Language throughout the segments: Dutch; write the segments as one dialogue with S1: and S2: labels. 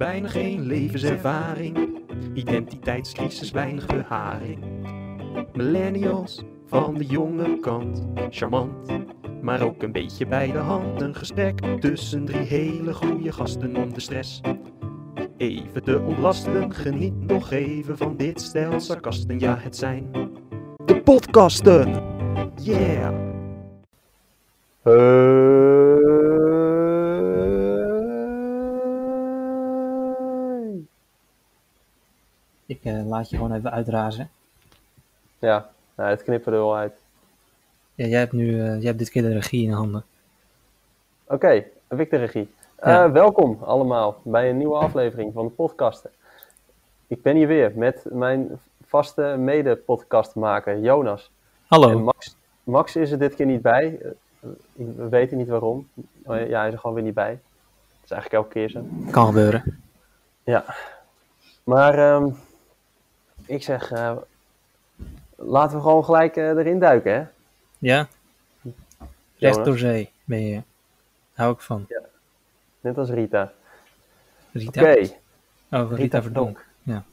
S1: bijna geen levenservaring. Identiteitscrisis, weinig beharing. Millennials van de jonge kant, charmant, maar ook een beetje bij de hand. Een gesprek tussen drie hele goede gasten om de stress even te ontlasten. Geniet nog even van dit stel sarcasten, ja het zijn de podcasten. Yeah!
S2: Hey.
S3: Ik eh, laat je gewoon even uitrazen.
S2: Ja, nou, het knippen er wel uit.
S3: Ja, jij hebt nu eh, jij hebt dit keer de regie in handen.
S2: Oké, heb ik de regie.
S3: Ja.
S2: Eh, welkom allemaal bij een nieuwe aflevering van de podcasten. Ik ben hier weer met mijn vaste mede-podcastmaker Jonas.
S3: Hallo.
S2: En Max, Max is er dit keer niet bij. We weten niet waarom. Oh ja, hij is er gewoon weer niet bij. Dat is eigenlijk elke keer zo.
S3: Kan gebeuren.
S2: Ja. Maar ehm, ik zeg, eh, laten we gewoon gelijk eh, erin duiken, hè?
S3: Ja? Recht door zee ben je. Hou ik van.
S2: Net als Rita.
S3: Rita.
S2: Oké,
S3: Oh, Rita,
S2: Rita
S3: Verdonk. Ja.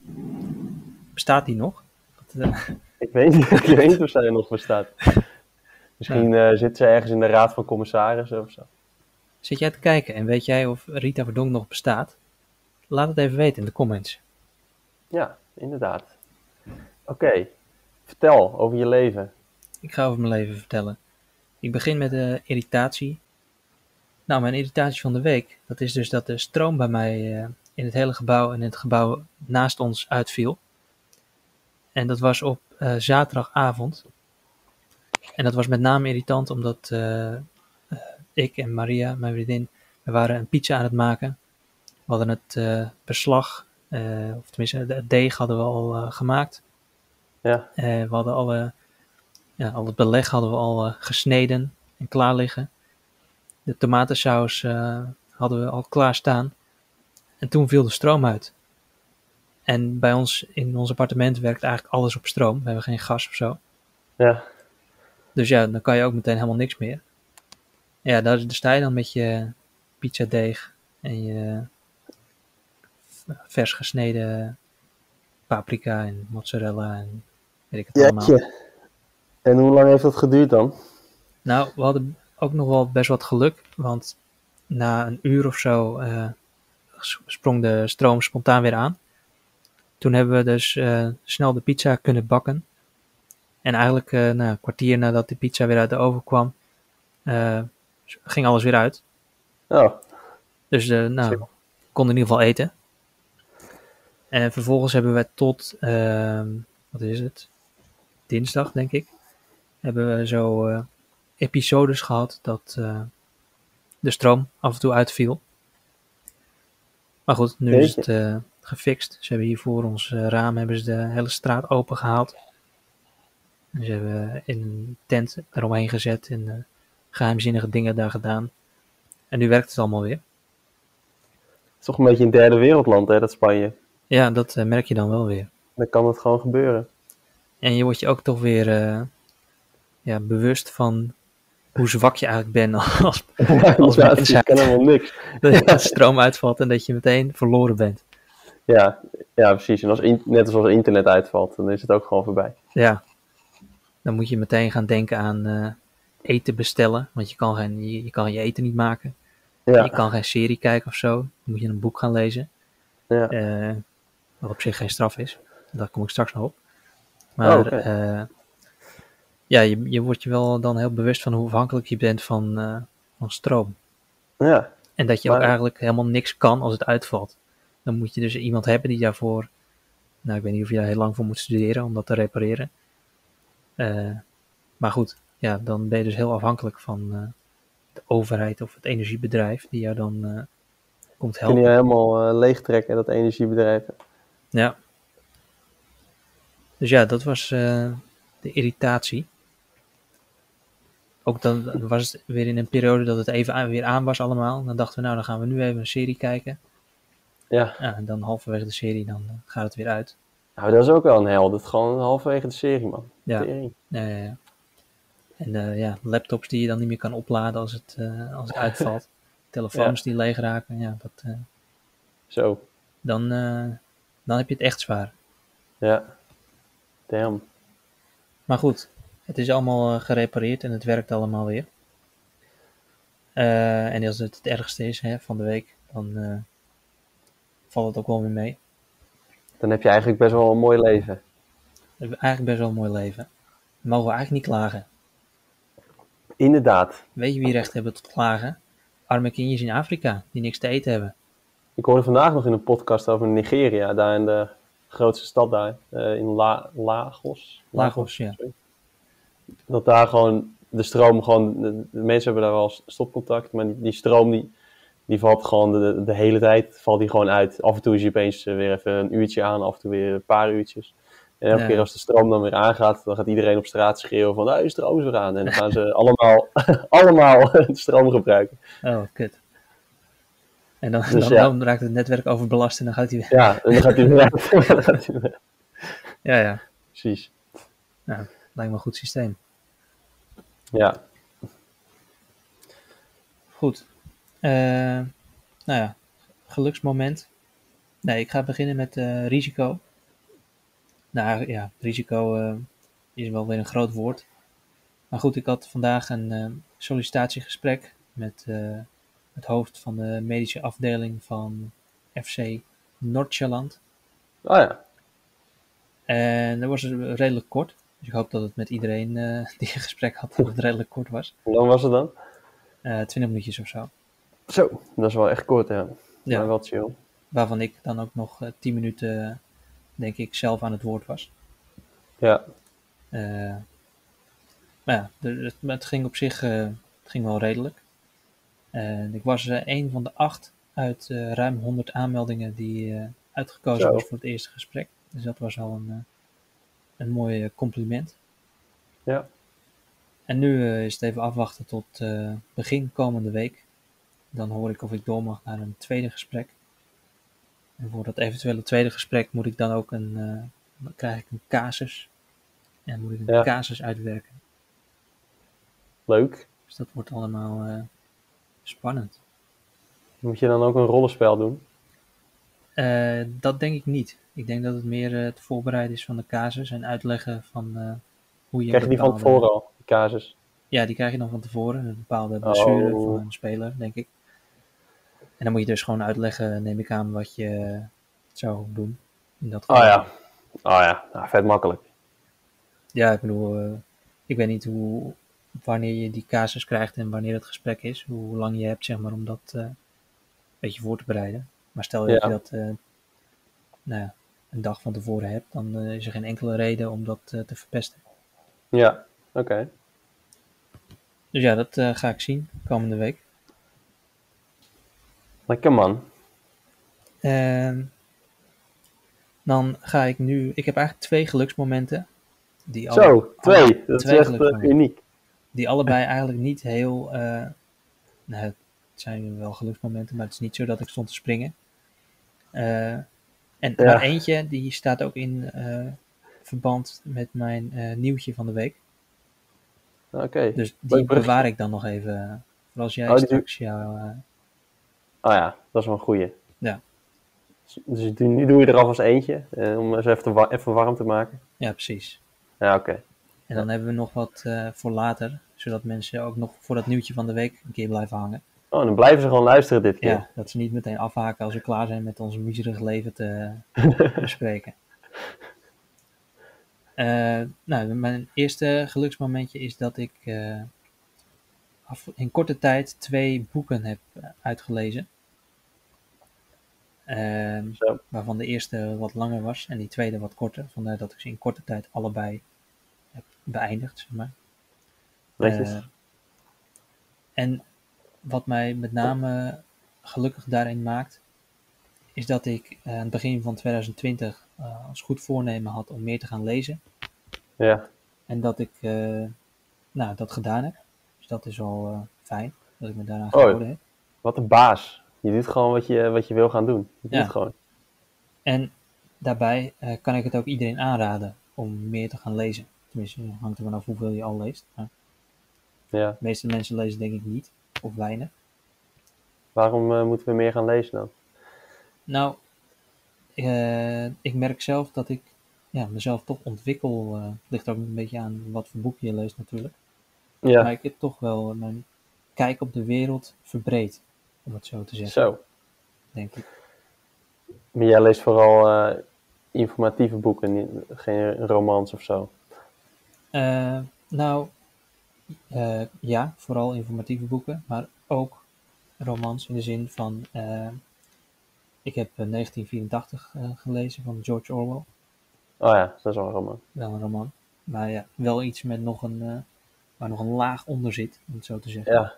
S3: Bestaat die nog? Wat, eh,
S2: ik weet niet, ik weet niet of zij er nog bestaat. Misschien zit ze ergens in de raad van commissarissen of zo.
S3: zit jij te kijken en weet jij of Rita Verdonk nog bestaat? Laat het even weten in de comments.
S2: Ja, inderdaad. Oké, vertel over je leven.
S3: Ik ga over mijn leven vertellen. Ik begin met de irritatie. Nou, mijn irritatie van de week, dat is dus dat de stroom bij mij eh, in het hele gebouw en in het gebouw naast ons uitviel. En dat was op eh, zaterdagavond. En dat was met name irritant omdat eh, ik en Maria, mijn vriendin, we waren een pizza aan het maken. We hadden het beslag, of tenminste het deeg hadden we al eh, gemaakt.
S2: Ja,
S3: Eh, we hadden alle, ja, al het beleg hadden we al eh, gesneden en klaar liggen. De tomatensaus eh, hadden we al klaar staan. En toen viel de stroom uit. En bij ons in ons appartement werkt eigenlijk alles op stroom. We hebben geen gas of zo.
S2: ja,
S3: Dus ja, dan kan je ook meteen helemaal niks meer. Ja, daar, daar sta je dan met je pizzadeeg en je vers gesneden paprika en mozzarella en weet ik het allemaal.
S2: En hoe lang heeft dat geduurd dan?
S3: Nou, we hadden ook nog wel best wat geluk, want na een uur of zo eh, sprong de stroom spontaan weer aan. Toen hebben we dus eh, snel de pizza kunnen bakken. En eigenlijk nou, een kwartier nadat de pizza weer uit de oven kwam, ging alles weer uit.
S2: Oh,
S3: Dus nou, we konden in ieder geval eten. En vervolgens hebben we tot, ehm, wat is het? Dinsdag, denk ik. Hebben we zo eh, episodes gehad dat eh, de stroom af en toe uitviel. Maar goed, nu is het eh, gefixt. Ze hebben hier voor ons raam hebben ze de hele straat open gehaald. En ze hebben in een tent eromheen gezet en eh, geheimzinnige dingen daar gedaan. En nu werkt het allemaal weer.
S2: het is toch een beetje een derde wereldland, hè, dat Spanje.
S3: Ja, dat eh, merk je dan wel weer.
S2: Dan kan het gewoon gebeuren.
S3: En je wordt je ook toch weer eh, ja, bewust van hoe zwak je eigenlijk bent als, als
S2: ja,
S3: mens.
S2: ik kan helemaal niks.
S3: dat je stroom uitvalt en dat je meteen verloren bent.
S2: Ja, ja precies. En als in- net als als internet uitvalt, dan is het ook gewoon voorbij.
S3: Ja, dan moet je meteen gaan denken aan eh, eten bestellen, want je kan, geen, je, je kan je eten niet maken. Je
S2: Ja,
S3: kan geen serie kijken of zo. Dan moet je een boek gaan lezen.
S2: ja.
S3: Wat op zich geen straf is. Daar kom ik straks nog op. Maar
S2: Oh,
S3: eh, ja, je, je wordt je wel dan heel bewust van hoe afhankelijk je bent van, eh, van stroom.
S2: ja.
S3: En dat je ook eigenlijk helemaal niks kan als het uitvalt. Dan moet je dus iemand hebben die daarvoor, nou ik weet niet of je daar heel lang voor moet studeren om dat te repareren. Eh, maar goed, ja, dan ben je dus heel afhankelijk van de overheid of het energiebedrijf die jou dan komt
S2: Kun je
S3: helpen.
S2: helemaal leegtrekken, dat energiebedrijf.
S3: Ja. Dus ja, dat was eh, de irritatie. Ook dan was het weer in een periode dat het even aan- weer aan was allemaal. Dan dachten we, nou dan gaan we nu even een serie kijken.
S2: Ja,
S3: Ja, en dan halverwege de serie, dan eh, gaat het weer uit.
S2: nou, dat is ook wel een hel. Dat gewoon halverwege de serie, man.
S3: Ja.
S2: Tering.
S3: Ja, ja, ja. En eh, ja, laptops die je dan niet meer kan opladen als het, als het uitvalt. Telefoons die leeg raken, ja, dat,
S2: Zo.
S3: dan, dan heb je het echt zwaar.
S2: Ja. Damn.
S3: Maar goed, het is allemaal eh, gerepareerd en het werkt allemaal weer. Eh, en als het het ergste is hè, van de week, dan eh, valt het ook wel weer mee.
S2: Dan heb je eigenlijk best wel een mooi leven.
S3: Eigenlijk best wel een mooi leven. Dan mogen we eigenlijk niet klagen.
S2: Inderdaad.
S3: Weet je wie recht hebben tot klagen? Arme kindjes in Afrika, die niks te eten hebben.
S2: Ik hoorde vandaag nog in een podcast over Nigeria, daar in de grootste stad daar, eh, in La- Lagos.
S3: Lagos, ja.
S2: sorry. Dat daar gewoon de stroom gewoon, de, de mensen hebben daar wel stopcontact, maar die, die stroom die, die valt gewoon de, de hele tijd valt die gewoon uit. Af en toe is je opeens eh, weer even een uurtje aan, af en toe weer een paar uurtjes. En elke
S3: Ja.
S2: keer als de stroom dan weer aangaat, dan gaat iedereen op straat schreeuwen van, nou, je stroom is weer aan. En dan gaan ze allemaal, allemaal de stroom gebruiken.
S3: Oh, kut. En dan,
S2: Dus
S3: dan,
S2: ja.
S3: dan raakt het netwerk overbelast en dan gaat hij weer.
S2: Ja, en dan gaat hij weer uit. Dan gaat hij weer-
S3: Ja, ja.
S2: Precies.
S3: Lijkt me een goed systeem.
S2: Ja,
S3: Goed. Eh, nou ja, geluksmoment. Nee, ik ga beginnen met eh, risico. Nou ja, risico eh, is wel weer een groot woord. Maar goed, ik had vandaag een sollicitatiegesprek met het hoofd van de medische afdeling van FC Noordjylland.
S2: oh ja.
S3: En dat was redelijk kort. Dus ik hoop dat het met iedereen eh, die een gesprek had, dat het redelijk kort was.
S2: Hoe lang was het dan?
S3: Eh 20 minuutjes of zo.
S2: Zo, dat is wel echt kort, ja.
S3: Ja.
S2: Maar wel chill.
S3: waarvan ik dan ook nog eh, 10 minuten, denk ik, zelf aan het woord was.
S2: Ja,
S3: maar ja, het, het ging op zich het ging wel redelijk. En ik was eh, een van de acht uit eh, ruim 100 aanmeldingen die eh, uitgekozen
S2: Zo.
S3: was voor het eerste gesprek. Dus dat was al een, eh, een mooi eh, compliment.
S2: ja.
S3: En nu eh, is het even afwachten tot eh, begin komende week. Dan hoor ik of ik door mag naar een tweede gesprek. En voor dat eventuele tweede gesprek moet ik dan ook een, eh, dan krijg ik een casus. En moet ik een
S2: Ja.
S3: casus uitwerken.
S2: Leuk.
S3: Dus dat wordt allemaal eh, spannend.
S2: Moet je dan ook een rollenspel doen?
S3: Eh, dat denk ik niet. Ik denk dat het meer eh, het voorbereiden is van de casus en uitleggen van eh, hoe je.
S2: Krijg je die van tevoren al, die casus?
S3: Ja, die krijg je dan van tevoren. Een bepaalde blessure
S2: Oh.
S3: van een speler, denk ik. En dan moet je dus gewoon uitleggen, neem ik aan, wat je zou doen. In dat
S2: Oh
S3: geval.
S2: ja. Oh ja, nou, vet makkelijk.
S3: Ja, ik bedoel, eh, ik weet niet hoe, wanneer je die casus krijgt en wanneer het gesprek is. Hoe lang je hebt, zeg maar, om dat eh, een beetje voor te bereiden. Maar stel je dat je dat eh, nou ja, een dag van tevoren hebt, dan eh, is er geen enkele reden om dat te verpesten.
S2: Ja, oké.
S3: Dus ja, dat ga ik zien komende week.
S2: Lekker man.
S3: Ehm, dan ga ik nu. Ik heb eigenlijk twee geluksmomenten. Die
S2: Zo, twee. Dat
S3: twee
S2: is echt uniek.
S3: Die allebei eigenlijk niet heel. eh, nou, het zijn wel geluksmomenten, maar het is niet zo dat ik stond te springen. Eh, en
S2: Ja.
S3: maar eentje die staat ook in eh, verband met mijn nieuwtje van de week.
S2: Oké.
S3: Dus die bewaar ik dan nog even. Voor als jij
S2: Oh, die
S3: straks jouw. eh,
S2: Oh ja, dat is wel een goeie.
S3: Ja.
S2: Dus nu nu doe je er alvast eentje, eh, om ze even, wa- even warm te maken.
S3: ja, precies.
S2: Ja, oké.
S3: En dan hebben we nog wat voor later, zodat mensen ook nog voor dat nieuwtje van de week een keer blijven hangen.
S2: Oh, dan blijven ze gewoon luisteren dit keer.
S3: Ja, dat ze niet meteen afhaken als we klaar zijn met ons miserig leven te bespreken. Eh, nou, mijn eerste geluksmomentje is dat ik eh, af- in korte tijd twee boeken heb eh, uitgelezen. Ehm,
S2: Zo.
S3: waarvan de eerste wat langer was en die tweede wat korter. Vandaar dat ik ze in korte tijd allebei heb beëindigd, zeg maar.
S2: Netjes.
S3: Eh, en wat mij met name gelukkig daarin maakt, is dat ik eh, aan het begin van 2020 eh, als goed voornemen had om meer te gaan lezen.
S2: ja.
S3: En dat ik nou, dat gedaan heb. Dus dat is al fijn, dat ik me daaraan
S2: Oh.
S3: gehouden heb.
S2: Wat een baas. Je doet gewoon wat je, wat je wil gaan doen. Je doet
S3: Ja.
S2: het gewoon.
S3: En daarbij kan ik het ook iedereen aanraden om meer te gaan lezen. Tenminste, hangt er vanaf hoeveel je al leest. Maar
S2: Ja.
S3: de meeste mensen lezen denk ik niet, of weinig.
S2: Waarom eh, moeten we meer gaan lezen dan?
S3: Nou, eh, ik merk zelf dat ik ja, mezelf toch ontwikkel. eh ligt ook een beetje aan wat voor boek je leest natuurlijk.
S2: Ja,
S3: Maar ik heb toch wel mijn kijk op de wereld verbreed, om het zo te zeggen,
S2: zo.
S3: denk ik.
S2: Maar jij leest vooral informatieve boeken, geen romans of zo.
S3: Nou, eh, ja, vooral informatieve boeken, maar ook romans in de zin van. eh, ik heb eh, 1984 eh, gelezen van George Orwell,
S2: Oh ja, dat is wel een roman.
S3: wel een roman. Maar ja, wel iets met nog een, waar nog een laag onder zit, om het zo te zeggen.
S2: Ja,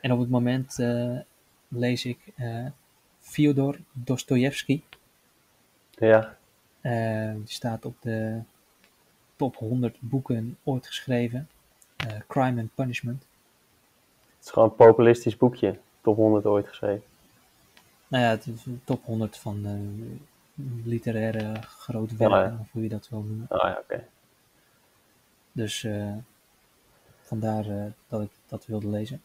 S3: En op het moment lees ik Fyodor Dostoevsky.
S2: ja,
S3: die staat op de top 100 boeken ooit geschreven. Eh, Crime and Punishment.
S2: het is gewoon een populistisch boekje. Top 100 ooit geschreven.
S3: Nou ja, het is top 100 van eh, literaire grote werken,
S2: ja.
S3: of hoe je dat wil noemen.
S2: Oh ja, oké.
S3: Dus eh, vandaar dat ik dat wilde lezen.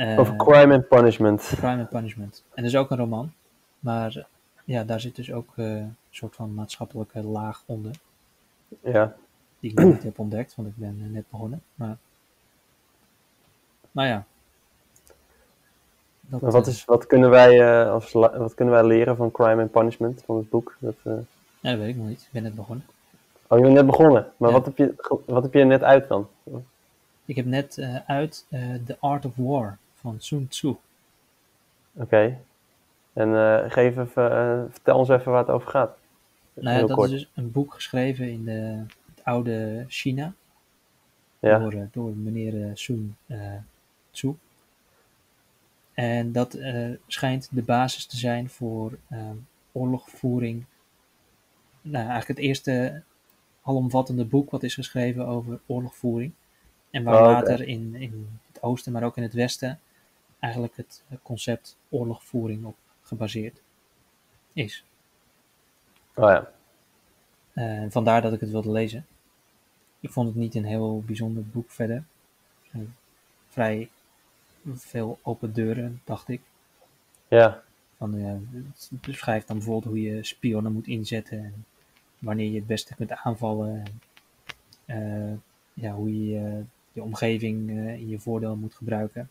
S3: Eh,
S2: Over Crime and Punishment.
S3: Crime and Punishment. En dat is ook een roman. Maar ja, daar zit dus ook een soort van maatschappelijke laag onder.
S2: Ja,
S3: Die ik nog niet heb ontdekt, want ik ben eh, net begonnen. Maar, maar ja. Dat,
S2: maar wat,
S3: eh,
S2: is, wat, kunnen wij, eh, als, wat kunnen wij leren van Crime and Punishment, van het boek? Dat,
S3: ja, dat weet ik nog niet. Ik ben net begonnen.
S2: Oh, je bent net begonnen. Maar
S3: Ja.
S2: wat, heb je, wat heb je net uit dan?
S3: Ik heb net uit The Art of War van Sun Tzu.
S2: Oké. En geef even, vertel ons even waar het over gaat.
S3: Nou ja, dat
S2: kort.
S3: is dus een boek geschreven in de, oude China
S2: Ja,
S3: door, eh, door meneer eh, Sun eh, Tzu. En dat schijnt de basis te zijn voor eh, oorlogvoering. Nou, eigenlijk het eerste alomvattende boek wat is geschreven over oorlogvoering. En waar
S2: Oh,
S3: later in, in het oosten, maar ook in het westen, eigenlijk het concept oorlogvoering op gebaseerd is.
S2: oh ja.
S3: Vandaar dat ik het wilde lezen. Ik vond het niet een heel bijzonder boek verder. Vrij veel open deuren, dacht ik.
S2: Ja,
S3: Van, eh, het beschrijft dan bijvoorbeeld hoe je spionnen moet inzetten. En wanneer je het beste kunt aanvallen. En, eh, ja, hoe je eh, je omgeving in je voordeel moet gebruiken.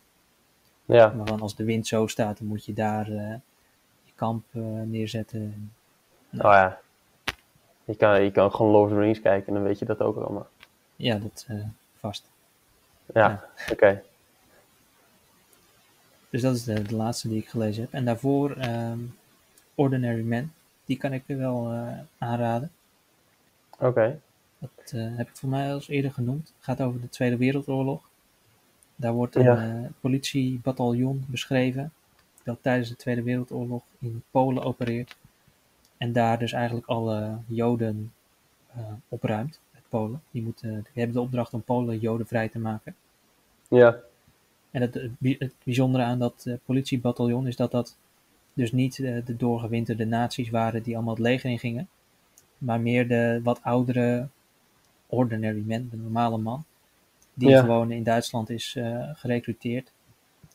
S2: ja.
S3: Maar dan als de wind zo staat, dan moet je daar je kamp neerzetten.
S2: Oh ja. Je kan, je kan gewoon Lord of the Rings kijken en dan weet je dat ook allemaal.
S3: Ja, dat eh, vast.
S2: Ja,
S3: Ja.
S2: oké.
S3: Dus dat is de, de laatste die ik gelezen heb. En daarvoor ehm, Ordinary Man. Die kan ik wel eh, aanraden.
S2: Oké.
S3: Dat eh, heb ik voor mij al eens eerder genoemd. Het gaat over de Tweede Wereldoorlog. Daar wordt een
S2: Ja.
S3: politiebataljon beschreven. Dat tijdens de Tweede Wereldoorlog in Polen opereert. En daar dus eigenlijk alle Joden opruimt. Polen. Die, moeten, die hebben de opdracht om Polen Jodenvrij te maken.
S2: Ja,
S3: En het, het bij- het bijzondere aan dat eh, politiebataljon is dat dat dus niet eh, de doorgewinterde nazi's waren die allemaal het leger in gingen, maar meer de wat oudere ordinary man, de normale man, die
S2: Ja.
S3: gewoon in Duitsland is eh gerecruiteerd,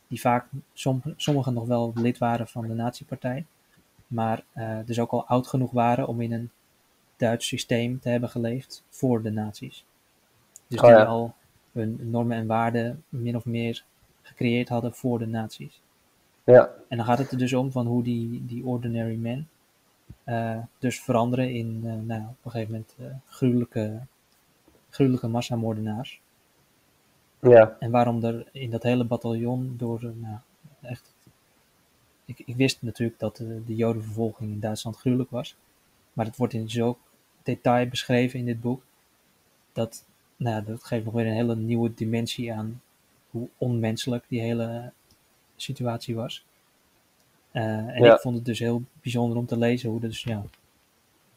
S3: die vaak som, sommigen nog wel lid waren van de nazi-partij, maar dus ook al oud genoeg waren om in een Duits systeem te hebben geleefd voor de nazi's. Dus
S2: Oh
S3: die
S2: ja.
S3: al hun normen en waarden min of meer gecreëerd hadden voor de nazi's.
S2: ja,
S3: En dan gaat het er dus om van hoe die, die ordinary men eh, dus veranderen in eh, nou, op een gegeven moment eh, gruwelijke, gruwelijke massamoordenaars.
S2: ja,
S3: En waarom er in dat hele bataljon door, nou, echt, ik, ik wist natuurlijk dat de, de jodenvervolging in Duitsland gruwelijk was. Maar het wordt in zulk detail beschreven in dit boek, dat, nou, dat geeft nog weer een hele nieuwe dimensie aan hoe onmenselijk die hele situatie was. Eh, en
S2: Ja.
S3: ik vond het dus heel bijzonder om te lezen hoe dus, ja,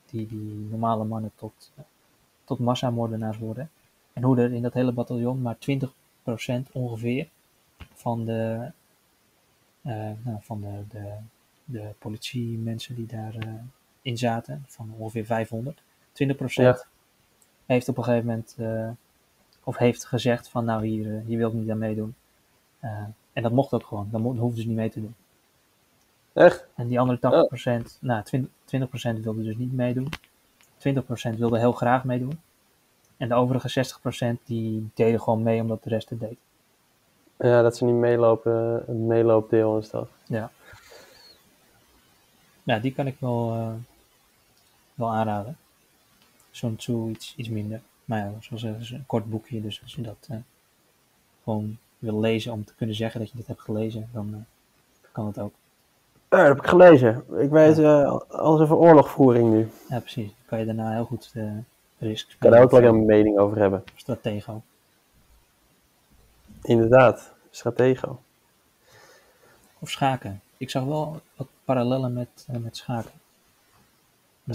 S3: die, die normale mannen tot, tot massamoordenaars worden. En hoe er in dat hele bataljon maar 20% ongeveer van de, eh, nou, van de, de, de politiemensen die daarin in zaten, van ongeveer 500, 20%
S2: Ja.
S3: heeft op een gegeven moment, eh, of heeft gezegd van nou hier, eh, hier wil ik niet aan meedoen. Eh, en dat mocht ook gewoon, dan mo- hoefden ze niet mee te doen.
S2: Echt?
S3: En die andere 80%, nou 20%, 20% wilde dus niet meedoen. 20% wilde heel graag meedoen. En de overige 60% die deden gewoon mee omdat de rest het deed.
S2: Ja, dat ze niet meelopen, meeloopdeel en stuff.
S3: Ja. Ja, die kan ik wel, wel aanraden. Zo'n iets, iets minder. Maar ja, zoals het is een kort boekje, dus als je dat eh, gewoon wil lezen om te kunnen zeggen dat je dit hebt gelezen, dan eh, kan het ook.
S2: Ja, dat heb ik gelezen. Ik weet eh, alles over oorlogvoering nu. Ik
S3: Ja, precies. Dan kan je daarna heel goed uh, risk
S2: kan daar ook wel een mening over hebben.
S3: Stratego.
S2: Inderdaad, stratego.
S3: Of schaken. Ik zag wel wat parallellen met, eh, met schaken.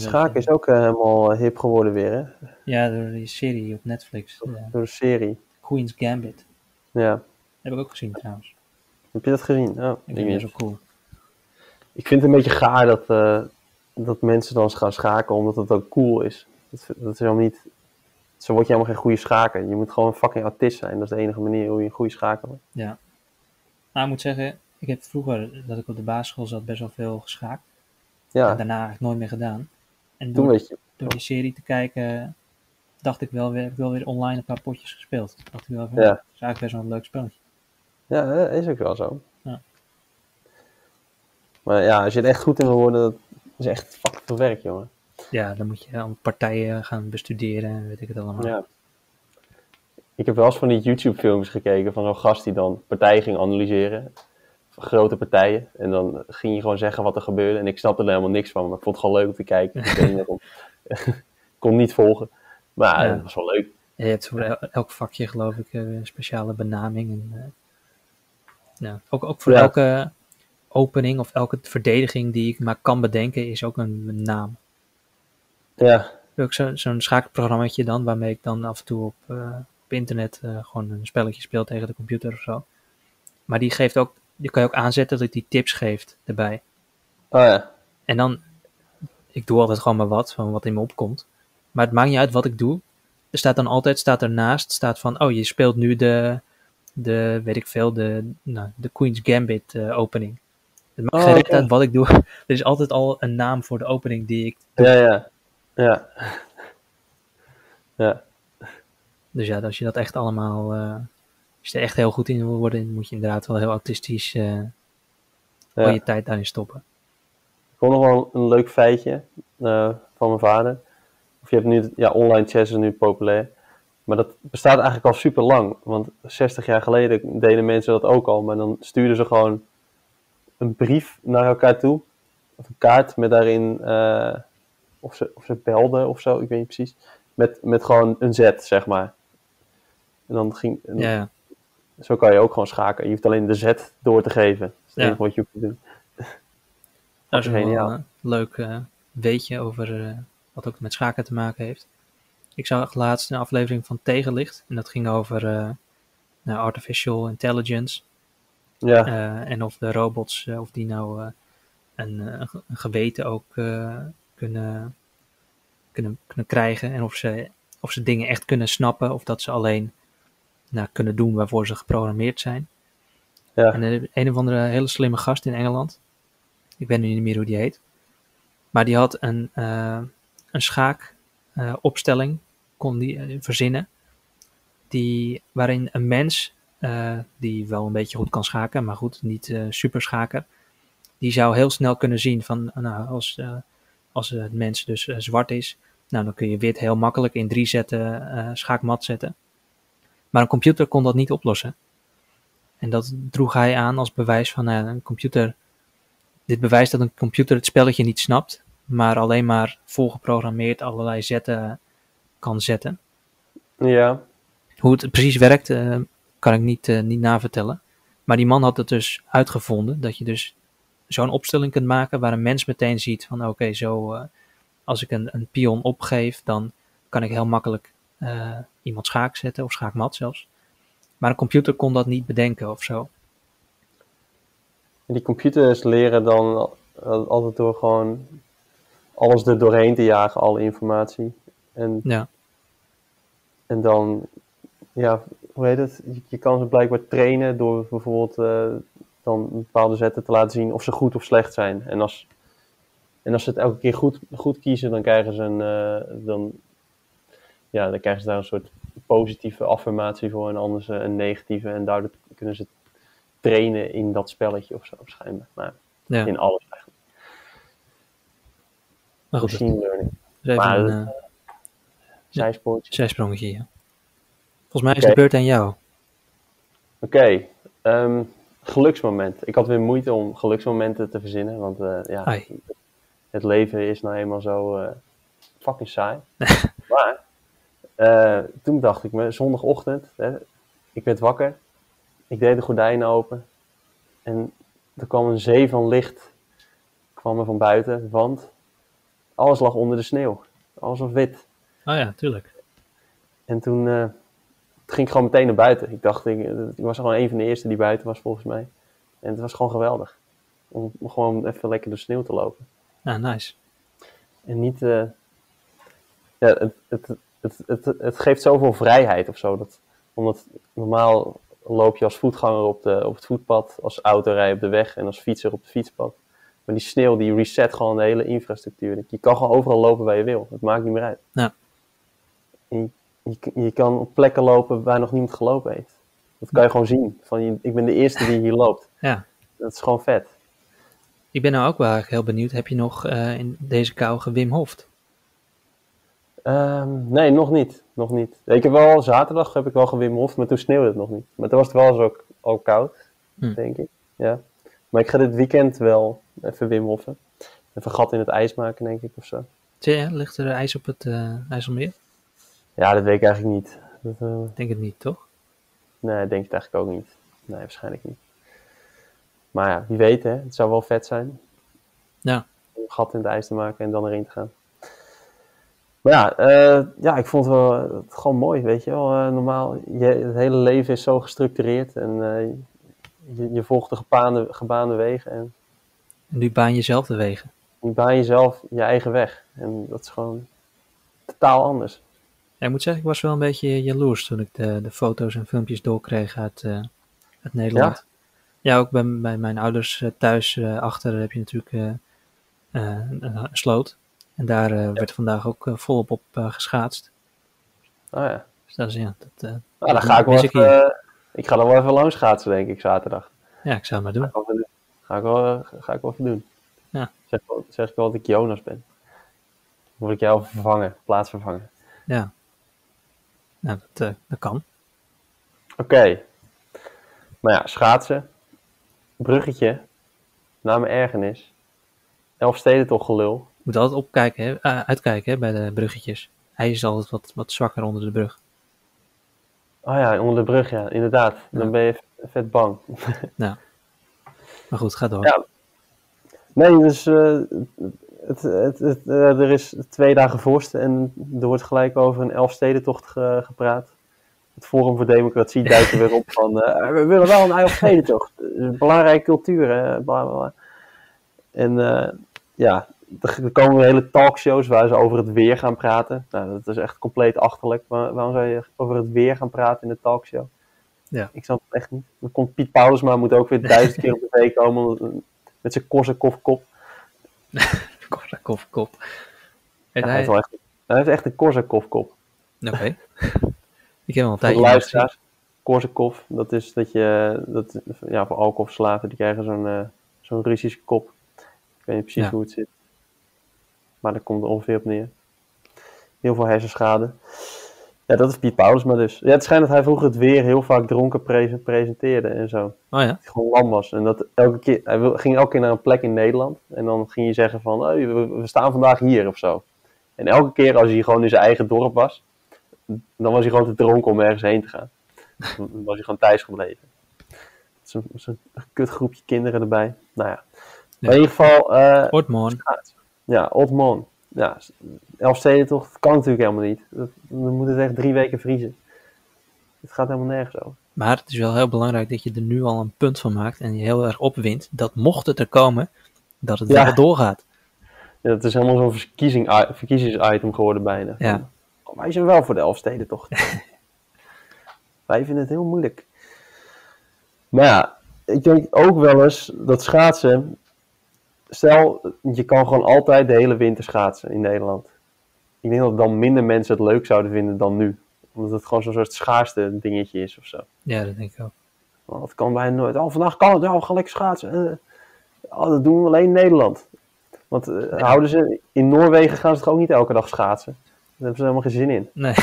S2: Schaken is ook eh, helemaal hip geworden weer, hè?
S3: Ja, door die serie op Netflix. de
S2: Door de serie.
S3: Queen's Gambit.
S2: Ja.
S3: heb ik ook gezien trouwens.
S2: Heb je dat gezien? Oh,
S3: Ik vind het zo cool.
S2: ik vind het een beetje gaar dat, eh, dat mensen dan gaan schaken omdat het ook cool is. Dat, dat is helemaal niet... Zo word je helemaal geen goede schaker. Je moet gewoon een fucking autist zijn. Dat is de enige manier hoe je een goede schaker wordt.
S3: Ja. Nou, ik moet zeggen, ik heb vroeger, dat ik op de basisschool zat, best wel veel geschaakt. En
S2: Ja,
S3: daarna eigenlijk nooit meer gedaan. En door,
S2: je...
S3: door die serie te kijken, dacht ik wel weer, heb ik wel weer online een paar potjes gespeeld. Dacht ik wel van,
S2: Ja.
S3: dat is eigenlijk best wel een leuk spelletje.
S2: Ja, dat is ook wel zo.
S3: Ja.
S2: Maar ja, als je er echt goed in wil worden, dat is echt fucking veel werk, jongen.
S3: Ja, dan moet je aan partijen gaan bestuderen en weet ik het allemaal.
S2: Ja. Ik heb wel eens van die YouTube-films gekeken van zo'n gast die dan partijen ging analyseren. Grote partijen. En dan ging je gewoon zeggen wat er gebeurde. En ik snapte er helemaal niks van, maar ik vond het gewoon leuk om te kijken. Ik. Ik kon niet volgen. Maar
S3: Ja.
S2: het was wel leuk.
S3: Je hebt voor el- elk vakje, geloof ik, eh, een speciale benaming. En, eh, ja, ook, ook voor
S2: Ja.
S3: elke opening of elke verdediging die ik maar kan bedenken, is ook een naam.
S2: Ja,
S3: ook zo- zo'n schakelprogrammaatje dan, waarmee ik dan af en toe op, eh, op internet gewoon een spelletje speel tegen de computer of zo. Maar die geeft ook, die kan je ook aanzetten dat die tips geeft erbij.
S2: oh ja.
S3: En dan, ik doe altijd gewoon maar wat, van wat in me opkomt. Maar het maakt niet uit wat ik doe. Er staat dan altijd, staat ernaast, staat van, oh je speelt nu de, de weet ik veel, de, nou, de Queen's Gambit eh, opening. Het maakt
S2: Oh,
S3: geen
S2: oké.
S3: uit wat ik doe. Er is altijd al een naam voor de opening die ik
S2: Ja, ja. Ja. Ja.
S3: Dus ja, als je dat echt allemaal, eh, als je er echt heel goed in wil worden, moet je inderdaad wel heel autistisch
S2: ja.
S3: je tijd daarin stoppen.
S2: Ik vond nog wel een leuk feitje eh, van mijn vader. Of je hebt nu, ja, online chess is nu populair. Maar dat bestaat eigenlijk al super lang. Want 60 jaar geleden deden mensen dat ook al. Maar dan stuurden ze gewoon een brief naar elkaar toe. Of een kaart met daarin, eh, of, ze, of ze belden of zo, ik weet niet precies. Met, met gewoon een Z, zeg maar. En dan ging, en
S3: ja.
S2: Zo kan je ook gewoon schaken. Je hoeft alleen de Z door te geven. Dat is wat je hoeft te doen.
S3: dat is
S2: geniaal.
S3: een leuk eh, weetje over eh, wat ook met schaken te maken heeft. Ik zag laatst een aflevering van Tegenlicht en dat ging over eh, nou, artificial intelligence.
S2: Ja,
S3: Eh, en of de robots, eh, of die nou eh, een, eh, een ge- een geweten ook eh, kunnen, kunnen, kunnen krijgen. En of ze, of ze dingen echt kunnen snappen, of dat ze alleen nou, kunnen doen waarvoor ze geprogrammeerd zijn.
S2: ja.
S3: En een, een of andere hele slimme gast in Engeland, ik weet nu niet meer hoe die heet, maar die had een, eh een schaakopstelling, kon die eh, verzinnen, die, waarin een mens, eh, die wel een beetje goed kan schaken, maar goed, niet eh superschaker, die zou heel snel kunnen zien van, nou, als, eh, als het mens dus eh, zwart is, nou, dan kun je wit heel makkelijk in drie zetten eh, schaakmat zetten. Maar een computer kon dat niet oplossen. En dat droeg hij aan als bewijs van nou, een computer. Dit bewijst dat een computer het spelletje niet snapt, maar alleen maar volgeprogrammeerd allerlei zetten kan zetten.
S2: ja.
S3: Hoe het precies werkt, eh, kan ik niet, eh, niet navertellen. Maar die man had het dus uitgevonden dat je dus zo'n opstelling kunt maken waar een mens meteen ziet van oké, zo eh, als ik een, een pion opgeef, dan kan ik heel makkelijk eh, iemand schaak zetten of schaakmat zelfs. Maar een computer kon dat niet bedenken of zo.
S2: En die computers leren dan al- altijd door gewoon alles er doorheen te jagen, alle informatie. En,
S3: Ja,
S2: en dan, ja, hoe heet het? Je, je kan ze blijkbaar trainen door bijvoorbeeld eh, dan bepaalde zetten te laten zien of ze goed of slecht zijn. En als, en als ze het elke keer goed, goed kiezen, dan krijgen ze een, eh, dan, ja, dan krijgen ze daar een soort positieve affirmatie voor en anders eh, een negatieve. En daardoor kunnen ze trainen in dat spelletje of zo, schijnbaar. Maar
S3: Ja,
S2: in alles eigenlijk.
S3: maar goed, dat
S2: Machine learning.
S3: even
S2: maar
S3: een eh, zijsprongetje. Ja. Volgens mij is de beurt aan jou.
S2: Oké, ehm, geluksmoment. Ik had weer moeite om geluksmomenten te verzinnen, want eh, ja,
S3: Ai.
S2: het leven is nou eenmaal zo fucking saai. maar eh, toen dacht ik me, zondagochtend, hè, ik werd wakker, ik deed de gordijnen open en er kwam een zee van licht kwam er van buiten, want alles lag onder de sneeuw. Alles was wit.
S3: Oh ja, tuurlijk.
S2: En toen, eh, ging ik gewoon meteen naar buiten. Ik dacht, ik, ik was gewoon een van de eerste die buiten was volgens mij. En het was gewoon geweldig. Om, gewoon even lekker door sneeuw te lopen.
S3: Ah, nice.
S2: En niet, eh, ja, het, het, het, het, het geeft zoveel vrijheid of zo. Dat, omdat normaal loop je als voetganger op, de, op het voetpad, als autorijder op de weg en als fietser op het fietspad. Maar die sneeuw die reset gewoon de hele infrastructuur. Je kan gewoon overal lopen waar je wil. Het maakt niet meer uit.
S3: Ja.
S2: Je, je, je kan op plekken lopen waar nog niemand gelopen heeft. Dat kan je gewoon zien. Van, je- ik ben de eerste die hier loopt.
S3: Ja.
S2: Dat is gewoon vet.
S3: Ik ben nou ook wel heel benieuwd. Heb je nog eh, in deze kou gewim
S2: Ehm, nee, nog niet. Nog niet. Ik heb wel, zaterdag heb ik wel gewim Hof, maar toen sneeuwde het nog niet. Maar toen was het wel eens ook al koud,
S3: Hm.
S2: denk ik. Ja. Maar ik ga dit weekend wel even Wim Hoffen. Even gat in het ijs maken, denk ik, of zo.
S3: Zie je, ligt er ijs op het eh IJsselmeer?
S2: Ja, dat weet ik eigenlijk niet. Dat,
S3: Ik denk het niet, toch?
S2: nee, denk het eigenlijk ook niet. Nee, waarschijnlijk niet. Maar ja, wie weet, hè. Het zou wel vet zijn.
S3: Ja.
S2: Om een gat in het ijs te maken en dan erin te gaan. Maar ja, eh, ja ik vond het wel eh, gewoon mooi, weet je wel. Eh, normaal, je, het hele leven is zo gestructureerd en je, je volgt de gebaande, gebaande wegen en
S3: En nu baan je zelf de wegen.
S2: je baan jezelf je eigen weg. En dat is gewoon totaal anders.
S3: Ja, ik moet zeggen, ik was wel een beetje jaloers toen ik de, de foto's en filmpjes doorkreeg uit, uit Nederland. Ja, ook bij, bij mijn ouders thuis achter heb je natuurlijk een, een sloot. En daar eh, werd vandaag ook eh, volop op eh, geschaatst.
S2: Oh ja.
S3: Dus dat is, ja, dat,
S2: Nou, dan ga ik wel even, ik ga dan wel even langs schaatsen, denk ik, zaterdag.
S3: ja, ik zou het maar doen.
S2: Ga ik wel even doen. Ga ik wel, even doen.
S3: Ja.
S2: Zeg, wel- zeg ik wel dat ik Jonas ben. Word ik jou vervangen, plaatsvervangen.
S3: Ja. Nou, dat, dat kan.
S2: Oké. Maar ja, schaatsen. Bruggetje. Naar mijn ergernis. Elfsteden toch gelul.
S3: Je moet altijd opkijken, hè, eh, uitkijken hè, bij de bruggetjes. Hij is altijd wat, wat zwakker onder de brug.
S2: Oh ja, onder de brug, ja, inderdaad. Dan
S3: Ja.
S2: ben je vet bang.
S3: Maar goed, ga door.
S2: Ja. Nee, dus eh, het, het, het, eh, er is twee dagen vorst en er wordt gelijk over een Elfstedentocht ge, gepraat. Het Forum voor Democratie duikt er weer op van, we willen wel een Elfstedentocht. Belangrijke cultuur, hè, bla bla bla. En ja, er komen hele talkshows waar ze over het weer gaan praten. Nou, dat is echt compleet achterlijk. Waar- waarom zou je over het weer gaan praten in een talkshow?
S3: Ja.
S2: Ik snap het echt niet. Dan komt Piet Paulusma, moet ook weer duizend keer op tv komen omdat- met zijn korsekoff kop.
S3: Korsakov, kop.
S2: Ja, hij, heeft echt, hij heeft echt een korsekoff kop.
S3: Oké. ik heb wel een
S2: de
S3: tijdje
S2: luisteraars, korsekoff, dat is dat je, dat, ja, voor alcoholverslaven, die krijgen zo'n eh, zo'n Russische kop. Ik weet niet precies
S3: Ja.
S2: hoe het zit. Maar daar komt er ongeveer op neer. Heel veel hersenschade. Ja, dat is Piet Paulusma dus. Ja, het schijnt dat hij vroeger het weer heel vaak dronken pre- presenteerde en zo.
S3: Oh ja?
S2: hij gewoon lam was. En dat elke keer, hij ging elke keer naar een plek in Nederland. En dan ging je zeggen van, we, we staan vandaag hier of zo. En elke keer als hij gewoon in zijn eigen dorp was, dan was hij gewoon te dronken om ergens heen te gaan. Dan was hij gewoon thuis gebleven. Zo'n zo kut groepje kinderen erbij. Nou ja. Maar in ieder geval,
S3: Ortmoorn.
S2: Ja, Otman. Ja, Elfsteden toch, dat kan natuurlijk helemaal niet. Dat- Dan moet het echt drie weken vriezen. Het gaat helemaal nergens over.
S3: Maar het is wel heel belangrijk dat je er nu al een punt van maakt en je heel erg opwint. Dat mocht het er komen, dat het
S2: Ja.
S3: wel doorgaat.
S2: Ja, het is helemaal zo'n verkiezing, verkiezingsitem geworden bijna.
S3: Ja.
S2: Oh, wij zijn wel voor de Elfsteden toch? wij vinden het heel moeilijk. Maar ja, ik denk ook wel eens dat schaatsen. Stel, je kan gewoon altijd de hele winter schaatsen in Nederland. Ik denk dat dan minder mensen het leuk zouden vinden dan nu. Omdat het gewoon zo'n soort schaarste dingetje is of zo.
S3: Ja, dat denk ik ook.
S2: Want dat kan bijna nooit. Oh, vandaag kan het. Ja, we gaan lekker schaatsen. Eh, oh, dat doen we alleen in Nederland. Want eh, houden ze, in Noorwegen gaan ze toch ook niet elke dag schaatsen? Daar hebben ze helemaal geen zin in.
S3: Nee,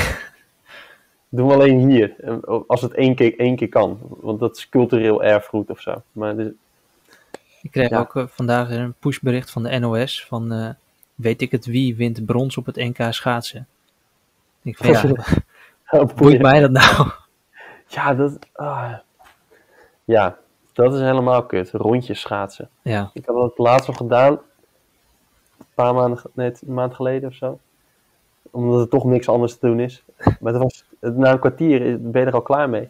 S2: doen we alleen hier. En Als het één keer, één keer kan. Want dat is cultureel erfgoed of zo. Maar dus-
S3: ik kreeg
S2: Ja.
S3: ook eh, vandaag een pushbericht van de NOS van eh, weet ik het wie wint brons op het NK schaatsen. Ik van ja, boeit mij dat nou?
S2: Ja, dat, ah. ja, dat is helemaal kut. Rondjes schaatsen.
S3: Ja,
S2: Ik had dat laatst nog gedaan. Een paar maanden, een maand geleden of zo. Omdat er toch niks anders te doen is. Maar het was, na een kwartier ben je er al klaar mee.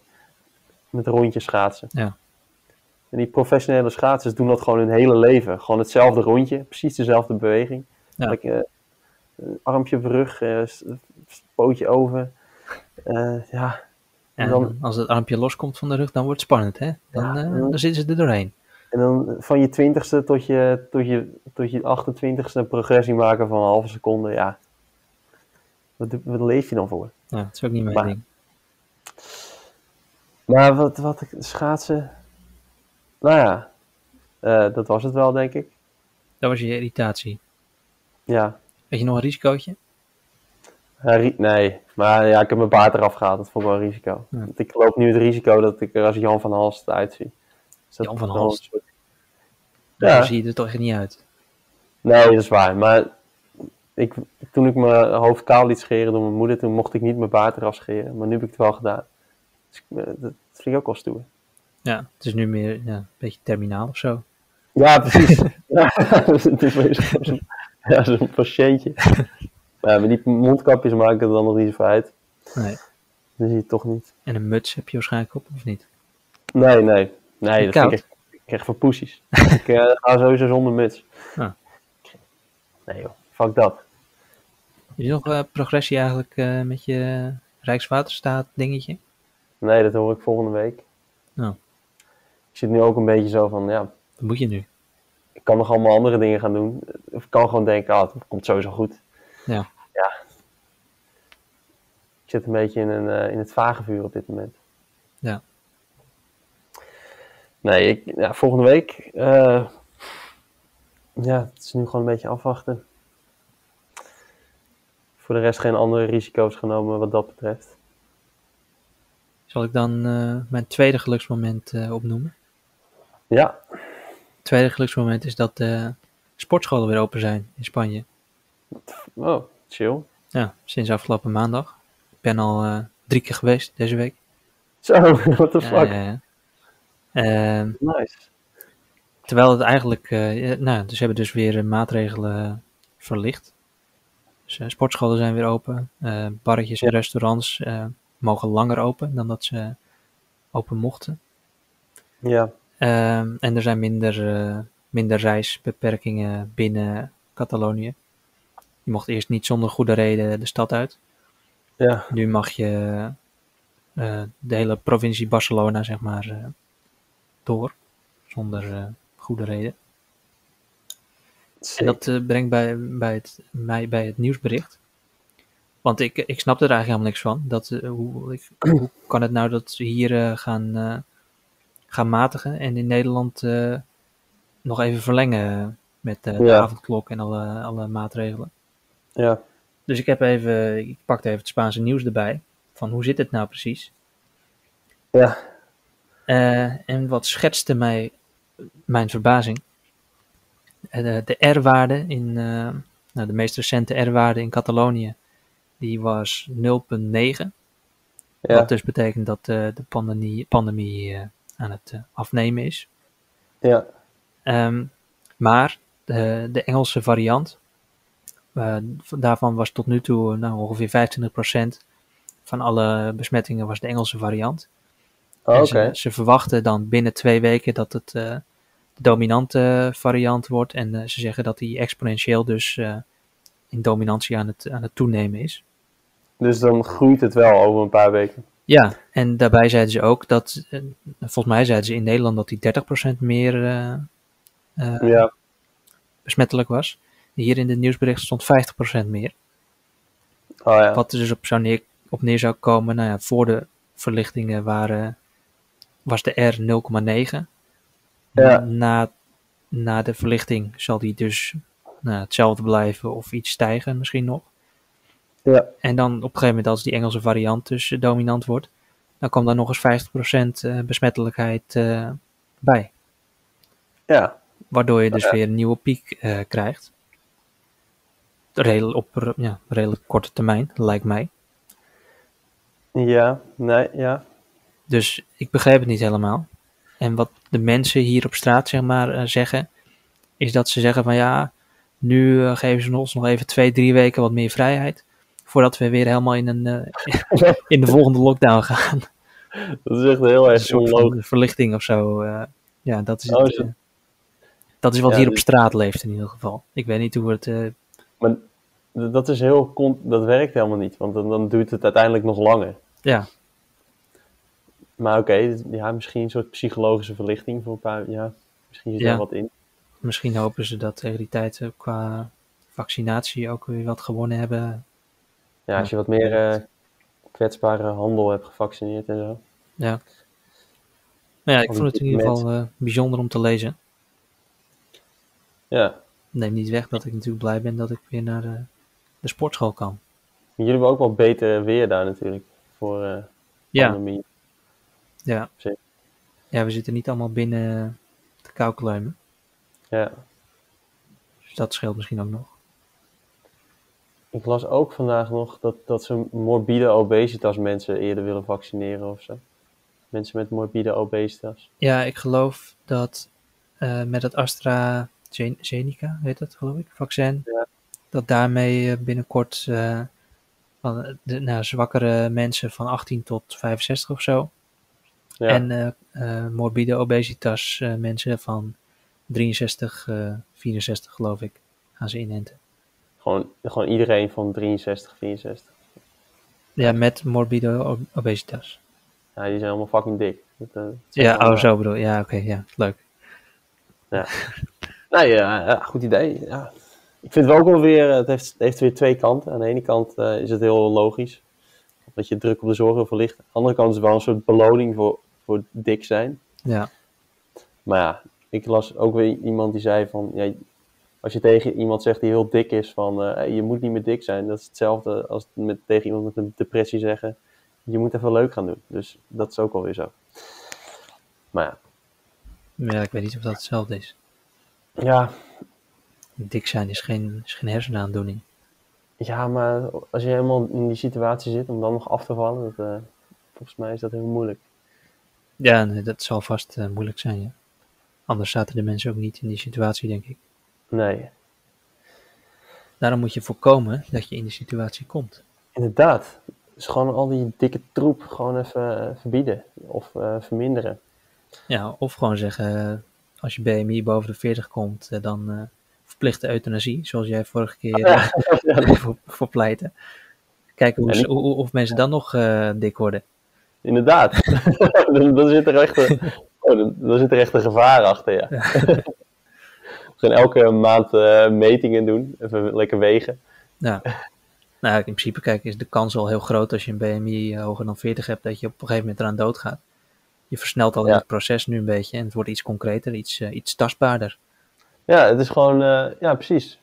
S2: Met rondjes schaatsen.
S3: Ja.
S2: En die professionele schaatsers doen dat gewoon hun hele leven. Gewoon hetzelfde rondje. Precies dezelfde beweging.
S3: Ja.
S2: Like, eh, armpje op rug. eh, pootje over. Eh, ja,
S3: en
S2: dan-
S3: als het armpje loskomt van de rug, dan wordt het spannend, hè? Dan,
S2: Ja, dan-
S3: dan zitten ze er doorheen.
S2: En dan van je twintigste tot je, tot je, tot je 28ste een progressie maken van een halve seconde. Ja, wat, wat leef je dan voor?
S3: Ja, dat is ook niet mijn
S2: Maar-
S3: ding.
S2: Maar wat, wat schaatsen. Nou ja, eh, dat was het wel, denk ik.
S3: Dat was je irritatie.
S2: Ja.
S3: Weet je nog een risicootje?
S2: Ja, ri- nee, maar ja, ik heb mijn baard eraf gehaald. Dat vond ik wel een risico.
S3: Ja.
S2: Want ik loop nu het risico dat ik er als Jan van Halst uitzie. Dus dat
S3: Jan van Halst?
S2: soort-
S3: Daar
S2: Ja.
S3: zie je er toch echt niet uit.
S2: Nee, dat is waar. Maar ik, toen ik mijn hoofd kaal liet scheren door mijn moeder, toen mocht ik niet mijn baard eraf scheren. Maar nu heb ik het wel gedaan. Dus ik, eh, dat vind ik ook wel stoer.
S3: Ja, het is nu meer ja, een beetje terminaal of zo.
S2: Ja, precies. ja, het is weer zo'n ja, zo'n patiëntje. Maar ja, maar die mondkapjes maken er dan nog niet zoveel uit.
S3: Nee.
S2: Dat zie je toch niet.
S3: En een muts heb je waarschijnlijk op, of niet?
S2: Nee, nee. Nee, dat vind ik ik krijg van poesies. ik eh, ga sowieso zonder muts.
S3: Ah.
S2: Nee joh, fuck dat.
S3: Is er nog eh, progressie eigenlijk eh, met je Rijkswaterstaat dingetje?
S2: Nee, dat hoor ik volgende week.
S3: Nou.
S2: Ik zit nu ook een beetje zo van, ja,
S3: Wat moet je nu?
S2: ik kan nog allemaal andere dingen gaan doen. Of ik kan gewoon denken, ah, het komt sowieso goed.
S3: Ja.
S2: Ja. Ik zit een beetje in, een, eh, in het vage vuur op dit moment.
S3: Ja.
S2: Nee, ik, ja, volgende week. eh, ja, het is nu gewoon een beetje afwachten. Voor de rest geen andere risico's genomen wat dat betreft.
S3: Zal ik dan eh, mijn tweede geluksmoment opnoemen?
S2: Ja,
S3: Het tweede geluksmoment is dat de sportscholen weer open zijn in Spanje.
S2: oh, chill.
S3: Ja, sinds afgelopen maandag. Ik ben al eh, drie keer geweest deze week.
S2: Zo, what the fuck.
S3: Ehm,
S2: Nice.
S3: Terwijl het eigenlijk, eh, nou, dus ze hebben dus weer eh, maatregelen verlicht. Dus eh, sportscholen zijn weer open. eh barretjes en restaurants eh, mogen langer open dan dat ze open mochten.
S2: Ja,
S3: Ehm, en er zijn minder, eh, minder reisbeperkingen binnen Catalonië. Je mocht eerst niet zonder goede reden de stad uit.
S2: ja.
S3: Nu mag je eh, de hele provincie Barcelona, zeg maar, eh, door. Zonder goede reden. En dat brengt bij, bij het, mij bij het nieuwsbericht. Want ik, ik snap er eigenlijk helemaal niks van. Dat, hoe, ik, hoe kan het nou dat ze hier gaan, gaan matigen en in Nederland eh, nog even verlengen met eh, de avondklok en alle, alle maatregelen?
S2: Ja,
S3: Dus ik heb even, ik pakte even het Spaanse nieuws erbij. Van hoe zit het nou precies?
S2: ja,
S3: Eh, en wat schetste mij mijn verbazing. De de R-waarde in, nou, de meest recente R-waarde in Catalonië, die was 0,9.
S2: ja.
S3: Wat dus betekent dat de pandemie, pandemie aan het eh, afnemen is.
S2: ja.
S3: Ehm, maar de, de Engelse variant, eh, daarvan was tot nu toe nou, ongeveer 25% van alle besmettingen was de Engelse variant.
S2: Oh.
S3: Ze, ze verwachten dan binnen twee weken dat het eh, de dominante variant wordt. En eh, ze zeggen dat die exponentieel dus eh, in dominantie aan het, aan het toenemen is.
S2: Dus dan groeit het wel over een paar weken.
S3: Ja, en daarbij zeiden ze ook dat, eh, volgens mij zeiden ze in Nederland dat die 30% meer eh, eh,
S2: Ja,
S3: besmettelijk was. Hier in het nieuwsbericht stond 50% meer.
S2: oh ja.
S3: Wat er dus op, zou neer, op neer zou komen, nou ja, voor de verlichtingen waren, was de R 0,9.
S2: Ja.
S3: Na, na de verlichting zal die dus nou, hetzelfde blijven of iets stijgen misschien nog.
S2: Ja.
S3: En dan op een gegeven moment als die Engelse variant dus eh, dominant wordt, dan komt daar nog eens 50% eh, besmettelijkheid eh, bij.
S2: ja.
S3: Waardoor je dus
S2: Ja.
S3: weer een nieuwe piek krijgt. Redel, op ja, redelijk korte termijn, lijkt mij.
S2: Ja, nee, ja.
S3: Dus ik begrijp het niet helemaal. En wat de mensen hier op straat zeg maar zeggen, is dat ze zeggen van ja, nu geven ze ons nog even twee, drie weken wat meer vrijheid. Voordat we weer helemaal in, een, eh, in de volgende lockdown gaan.
S2: Dat is echt heel
S3: Een
S2: erg
S3: soort
S2: onlogisch.
S3: verlichting of zo. eh. ja, dat is,
S2: Oh,
S3: het, eh, dat is wat
S2: Ja,
S3: hier op
S2: dus-
S3: straat leeft in ieder geval. Ik weet niet hoe het...
S2: Maar dat is heel, dat werkt helemaal niet, want dan, dan duurt het uiteindelijk nog langer.
S3: ja,
S2: Maar oké, ja, misschien een soort psychologische verlichting voor een paar, ja, misschien zit
S3: Ja.
S2: daar wat in.
S3: misschien hopen ze dat tegen die tijd qua vaccinatie ook weer wat gewonnen hebben.
S2: Ja, als je wat meer eh, kwetsbare handel hebt gevaccineerd en zo.
S3: Ja. Maar ja, ik vond het in ieder geval eh, bijzonder om te lezen.
S2: Ja,
S3: Neem niet weg dat ik natuurlijk blij ben dat ik weer naar de, de sportschool kan.
S2: jullie hebben ook wel beter weer daar natuurlijk voor eh
S3: Ja,
S2: pandemie.
S3: ja. Ja, we zitten niet allemaal binnen te kauwkleumen.
S2: Ja.
S3: Dus dat scheelt misschien ook nog.
S2: Ik las ook vandaag nog dat, dat ze morbide obesitas mensen eerder willen vaccineren of zo. Mensen met morbide obesitas.
S3: Ja, ik geloof dat eh, met het AstraZeneca, heet dat geloof ik, vaccin,
S2: Ja.
S3: dat daarmee eh, binnenkort eh, van de nou, zwakkere mensen van 18 tot 65 of zo.
S2: Ja,
S3: En morbide obesitas mensen van 63, eh 64 geloof ik, gaan ze inenten.
S2: Gewoon, gewoon iedereen van 63, 64.
S3: Ja, met morbide ob- obesitas.
S2: Ja, die zijn allemaal fucking dik. Dat, eh,
S3: Ja, oh zo bedoel Ja, oké, ja, leuk.
S2: Nee, ja, ja, goed idee. Ja. Ik vind het wel ook wel weer, het heeft, het heeft weer twee kanten. Aan de ene kant eh, is het heel logisch, dat je druk op de zorg wil verlichten. Aan de andere kant is het wel een soort beloning voor, voor dik zijn.
S3: Ja,
S2: Maar ja, ik las ook weer iemand die zei van, ja, als je tegen iemand zegt die heel dik is van, eh, je moet niet meer dik zijn. Dat is hetzelfde als met, tegen iemand met een depressie zeggen, je moet even leuk gaan doen. Dus dat is ook alweer zo. Maar ja,
S3: ja, ik weet niet of dat hetzelfde is.
S2: ja,
S3: Dik zijn is geen, is geen hersenaandoening.
S2: Ja, maar als je helemaal in die situatie zit om dan nog af te vallen, dat, eh, volgens mij is dat heel moeilijk.
S3: Ja, nee, dat zal vast eh, moeilijk zijn, ja. Anders zaten de mensen ook niet in die situatie, denk ik.
S2: Nee,
S3: Daarom moet je voorkomen dat je in die situatie komt.
S2: inderdaad. Dus gewoon al die dikke troep gewoon even eh, verbieden of eh, verminderen.
S3: Ja, of gewoon zeggen, eh, als je BMI boven de 40 komt, dan eh verplichte euthanasie, zoals jij vorige keer eh, voor, voor pleitte. Kijken hoe of mensen dan nog dik worden.
S2: Inderdaad. dan, dan, zit er echt een, oh, dan, dan zit er echt een gevaar achter, ja. We gaan elke maand eh, metingen doen, even lekker wegen.
S3: Ja. Nou, in principe, kijk, is de kans al heel groot als je een BMI hoger dan 40 hebt, dat je op een gegeven moment eraan doodgaat. Je versnelt al
S2: Ja.
S3: het proces nu een beetje en het wordt iets concreter, iets, eh, iets tastbaarder.
S2: Ja, het is gewoon, eh, ja, precies.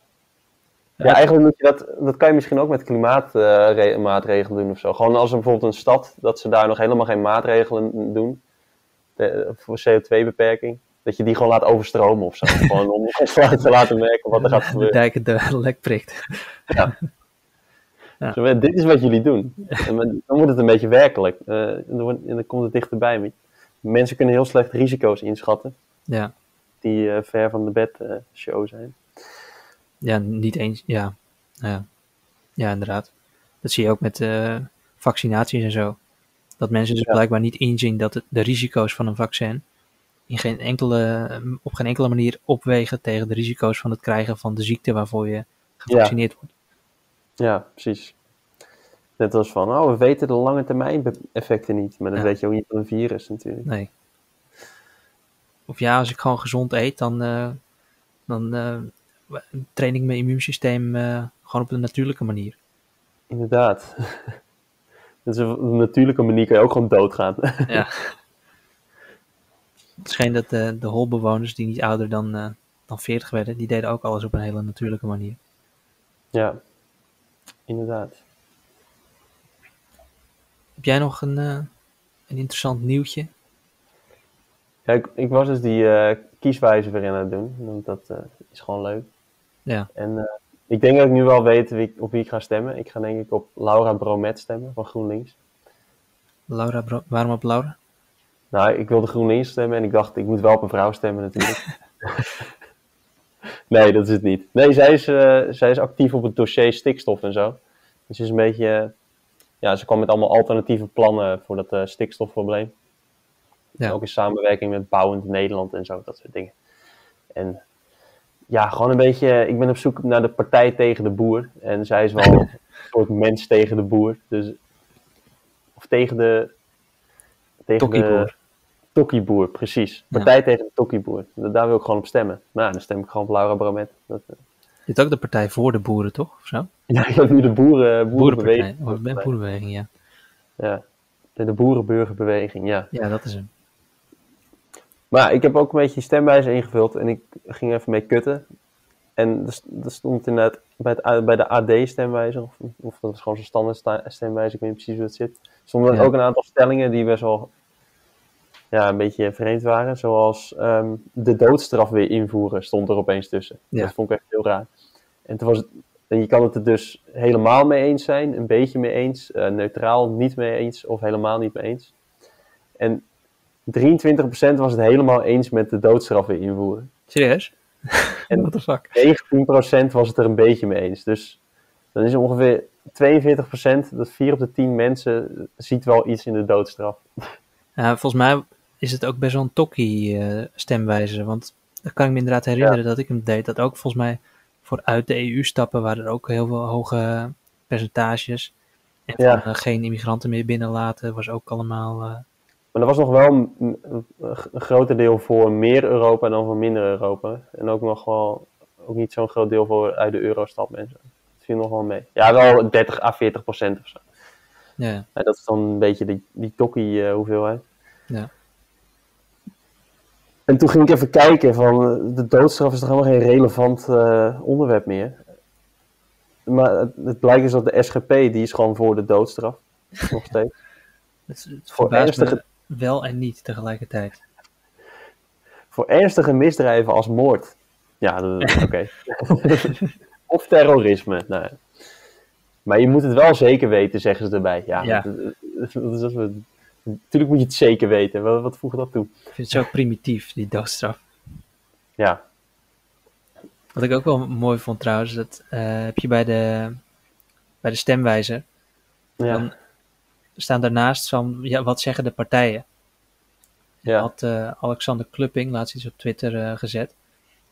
S2: Ja,
S3: Ja.
S2: eigenlijk moet je dat, dat kan je misschien ook met klimaatmaatregelen doen of zo. Gewoon als er bijvoorbeeld een stad, dat ze daar nog helemaal geen maatregelen doen de- voor CO2-beperking, dat je die gewoon laat overstromen of zo. gewoon om te laten merken wat er gaat
S3: De
S2: gebeuren.
S3: dijken de lek prikt.
S2: Zo, dit is wat jullie doen. En dan wordt het een beetje werkelijk. Eh, en, dan wordt- en dan komt het dichterbij. Mensen kunnen heel slecht risico's inschatten,
S3: Ja.
S2: die eh, ver van de bed show zijn.
S3: Ja, niet eens. Ja. ja. Ja, inderdaad. Dat zie je ook met vaccinaties en zo. Dat mensen dus
S2: Ja.
S3: blijkbaar niet inzien dat het, de risico's van een vaccin in geen enkele, op geen enkele manier opwegen tegen de risico's van het krijgen van de ziekte waarvoor je gevaccineerd wordt.
S2: Ja, precies. Net als van, oh, we weten de lange termijn effecten niet. Maar dat
S3: Ja.
S2: weet je ook niet van een virus natuurlijk.
S3: Nee. Of ja, als ik gewoon gezond eet, dan, eh, dan eh, train ik mijn immuunsysteem eh, gewoon op een natuurlijke manier.
S2: Inderdaad. Dus op een natuurlijke manier kan je ook gewoon doodgaan.
S3: Ja. Het scheen dat de, de holbewoners die niet ouder dan, eh, dan 40 werden, die deden ook alles op een hele natuurlijke manier.
S2: ja, inderdaad.
S3: Heb jij nog een, eh, een interessant nieuwtje?
S2: Ja, ik, ik was dus die eh, kieswijze weer in aan het doen. Want dat eh, is gewoon leuk.
S3: Ja.
S2: En eh, ik denk dat ik nu wel weet wie, op wie ik ga stemmen. Ik ga denk ik op Laura Bromet stemmen van GroenLinks.
S3: Laura, Bro- waarom op Laura?
S2: Nou, ik wilde GroenLinks stemmen en ik dacht, ik moet wel op een vrouw stemmen natuurlijk. nee, dat is het niet. Nee, zij is, eh, zij is actief op het dossier stikstof en zo. Dus ze is een beetje, ja, ze kwam met allemaal alternatieve plannen voor dat eh, stikstofprobleem.
S3: Ja.
S2: Ook in samenwerking met Bouwend Nederland en zo, dat soort dingen. En ja, gewoon een beetje, ik ben op zoek naar de partij tegen de boer. En zij is wel een soort mens tegen de boer. Dus, of tegen de... Tegen de
S3: Tokkieboer.
S2: Precies.
S3: Ja.
S2: Partij tegen de Tokkieboer. Da- Daar wil ik gewoon op stemmen. Nou, dan stem ik gewoon op Laura Bromet. Dat, eh,
S3: Je hebt ook de Partij voor de Boeren, toch? Of zo?
S2: ja, ik heb nu de boeren, boerenbeweging.
S3: Boerenpartij. Oh, Boerenbeweging, ja.
S2: Ja, de, de boerenburgerbeweging, ja.
S3: Ja, dat is hem.
S2: Maar ik heb ook een beetje die stemwijzer ingevuld en ik ging even mee kutten. En er, er stond inderdaad bij, het, bij de AD-stemwijzer, of, of dat is gewoon zo'n standaard sta- stemwijzer, ik weet niet precies hoe het zit. stonden
S3: Ja.
S2: ook een aantal stellingen die best wel ja, een beetje vreemd waren. Zoals ehm, de doodstraf weer invoeren stond er opeens tussen.
S3: Ja.
S2: Dat vond ik echt heel raar. En, toen was het, en je kan het er dus helemaal mee eens zijn, een beetje mee eens, eh, neutraal niet mee eens of helemaal niet mee eens. En 23% was het helemaal eens met de doodstraf weer invoeren.
S3: Serieus?
S2: En-
S3: What the fuck?
S2: 19% was het er een beetje mee eens. Dus dan is er ongeveer 42%, dat 4 op de 10 mensen ziet wel iets in de doodstraf.
S3: Ja, volgens mij is het ook best wel een tokkie eh, stemwijzer. Want dan kan ik me inderdaad herinneren dat ik hem deed. Dat ook volgens mij voor uit de EU stappen waren er ook heel veel hoge percentages. En van
S2: Ja.
S3: eh, geen immigranten meer binnenlaten was ook allemaal... eh,
S2: Maar er was nog wel een, een, een groter deel voor meer Europa dan voor minder Europa. En ook nog wel ook niet zo'n groot deel voor uit de eurostap en zo. Dat viel nog wel mee. Ja, wel 30 à 40 procent of zo.
S3: ja,
S2: Ja, dat is dan een beetje die, die tokkie hoeveelheid.
S3: Ja.
S2: En toen ging ik even kijken van de doodstraf is toch helemaal geen relevant eh, onderwerp meer. Maar het, het blijkt dus dat de SGP, die is gewoon voor de doodstraf. Nog steeds.
S3: het, het
S2: Voor ernstige-
S3: wel en niet tegelijkertijd.
S2: Voor ernstige misdrijven als moord. Ja, oké. of terrorisme. Nou, ja. maar je moet het wel zeker weten, zeggen ze erbij. Ja,
S3: Ja.
S2: dat- dat- dat natuurlijk moet je het zeker weten. Wat, wat voegt dat toe?
S3: Ik vind het zo primitief, die doodstraf.
S2: Ja,
S3: Wat ik ook wel mooi vond trouwens, dat eh, heb je bij de, bij de stemwijzer.
S2: ja,
S3: Dan staan daarnaast van, ja, wat zeggen de partijen?
S2: ja.
S3: had eh, Alexander Klupping laatst iets op Twitter eh, gezet.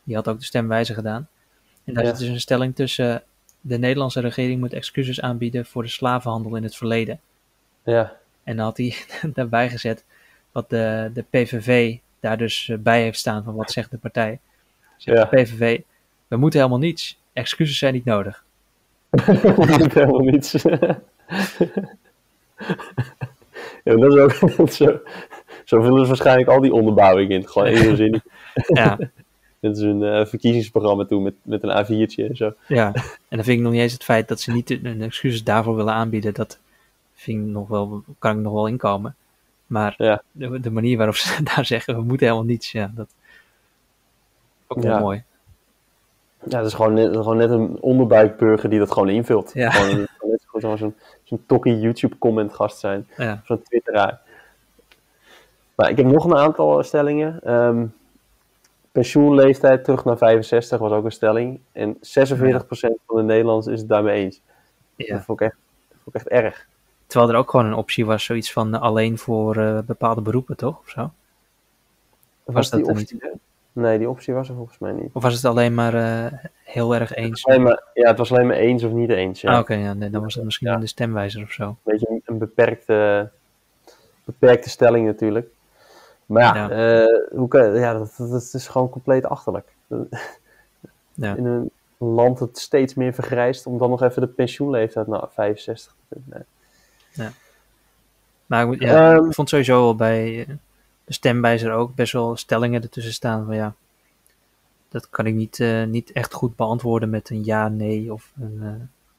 S3: Die had ook de stemwijzer gedaan. En daar
S2: Ja.
S3: zit dus een stelling tussen... de Nederlandse regering moet excuses aanbieden voor de slavenhandel in het verleden.
S2: ja.
S3: En dan had hij daarbij gezet wat de, de PVV daar dus eh, bij heeft staan van wat zegt de partij. Zegt
S2: Ja.
S3: de PVV, we moeten helemaal niets. Excuses zijn niet nodig.
S2: Dat moet helemaal niets. ja, dat is ook zo. Zo vullen ze waarschijnlijk al die onderbouwing in. Gewoon één zin.
S3: Ja,
S2: Dit is een eh, verkiezingsprogramma toe met, met een A4'tje en zo.
S3: ja. En dan vind ik nog niet eens het feit dat ze niet hun excuses daarvoor willen aanbieden. Dat vind ik nog wel, kan ik nog wel inkomen. Maar
S2: Ja.
S3: de, de manier waarop ze daar zeggen, we moeten helemaal niets. Ja, dat ook wel
S2: Ja.
S3: mooi.
S2: Ja, dat is gewoon net, gewoon net een onderbuikburger die dat gewoon invult.
S3: Ja.
S2: Gewoon, net zo goed zo'n tokkie YouTube comment gast zijn.
S3: Ja,
S2: Zo'n twitteraar. Maar ik heb nog een aantal stellingen. Ehm, pensioenleeftijd terug naar 65 was ook een stelling. En 46% van de Nederlanders is het daarmee eens.
S3: ja.
S2: Dat vond ik echt, dat vond ik echt erg.
S3: Terwijl er ook gewoon een optie was, zoiets van eh, alleen voor eh, bepaalde beroepen, toch? Of zo?
S2: Was,
S3: Was dat
S2: die optie er? Nee, die optie was er volgens mij niet.
S3: Of was het alleen maar eh, heel erg eens?
S2: Alleen maar, ja, het was alleen maar eens of niet eens. Ja.
S3: Ah, oké, ja, nee, dan was het misschien
S2: Ja.
S3: de stemwijzer of zo.
S2: Een beetje een, een beperkte, beperkte stelling natuurlijk. Maar ja, hoe kan, ja dat, is gewoon compleet achterlijk.
S3: Ja.
S2: In een land dat steeds meer vergrijst, om dan nog even de pensioenleeftijd naar 65 te doen. Nee.
S3: Maar ja,
S2: Ehm,
S3: ik vond sowieso wel bij eh, de stemwijzer ook best wel stellingen ertussen staan van ja, dat kan ik niet, eh, niet echt goed beantwoorden met een ja, nee of een... eh,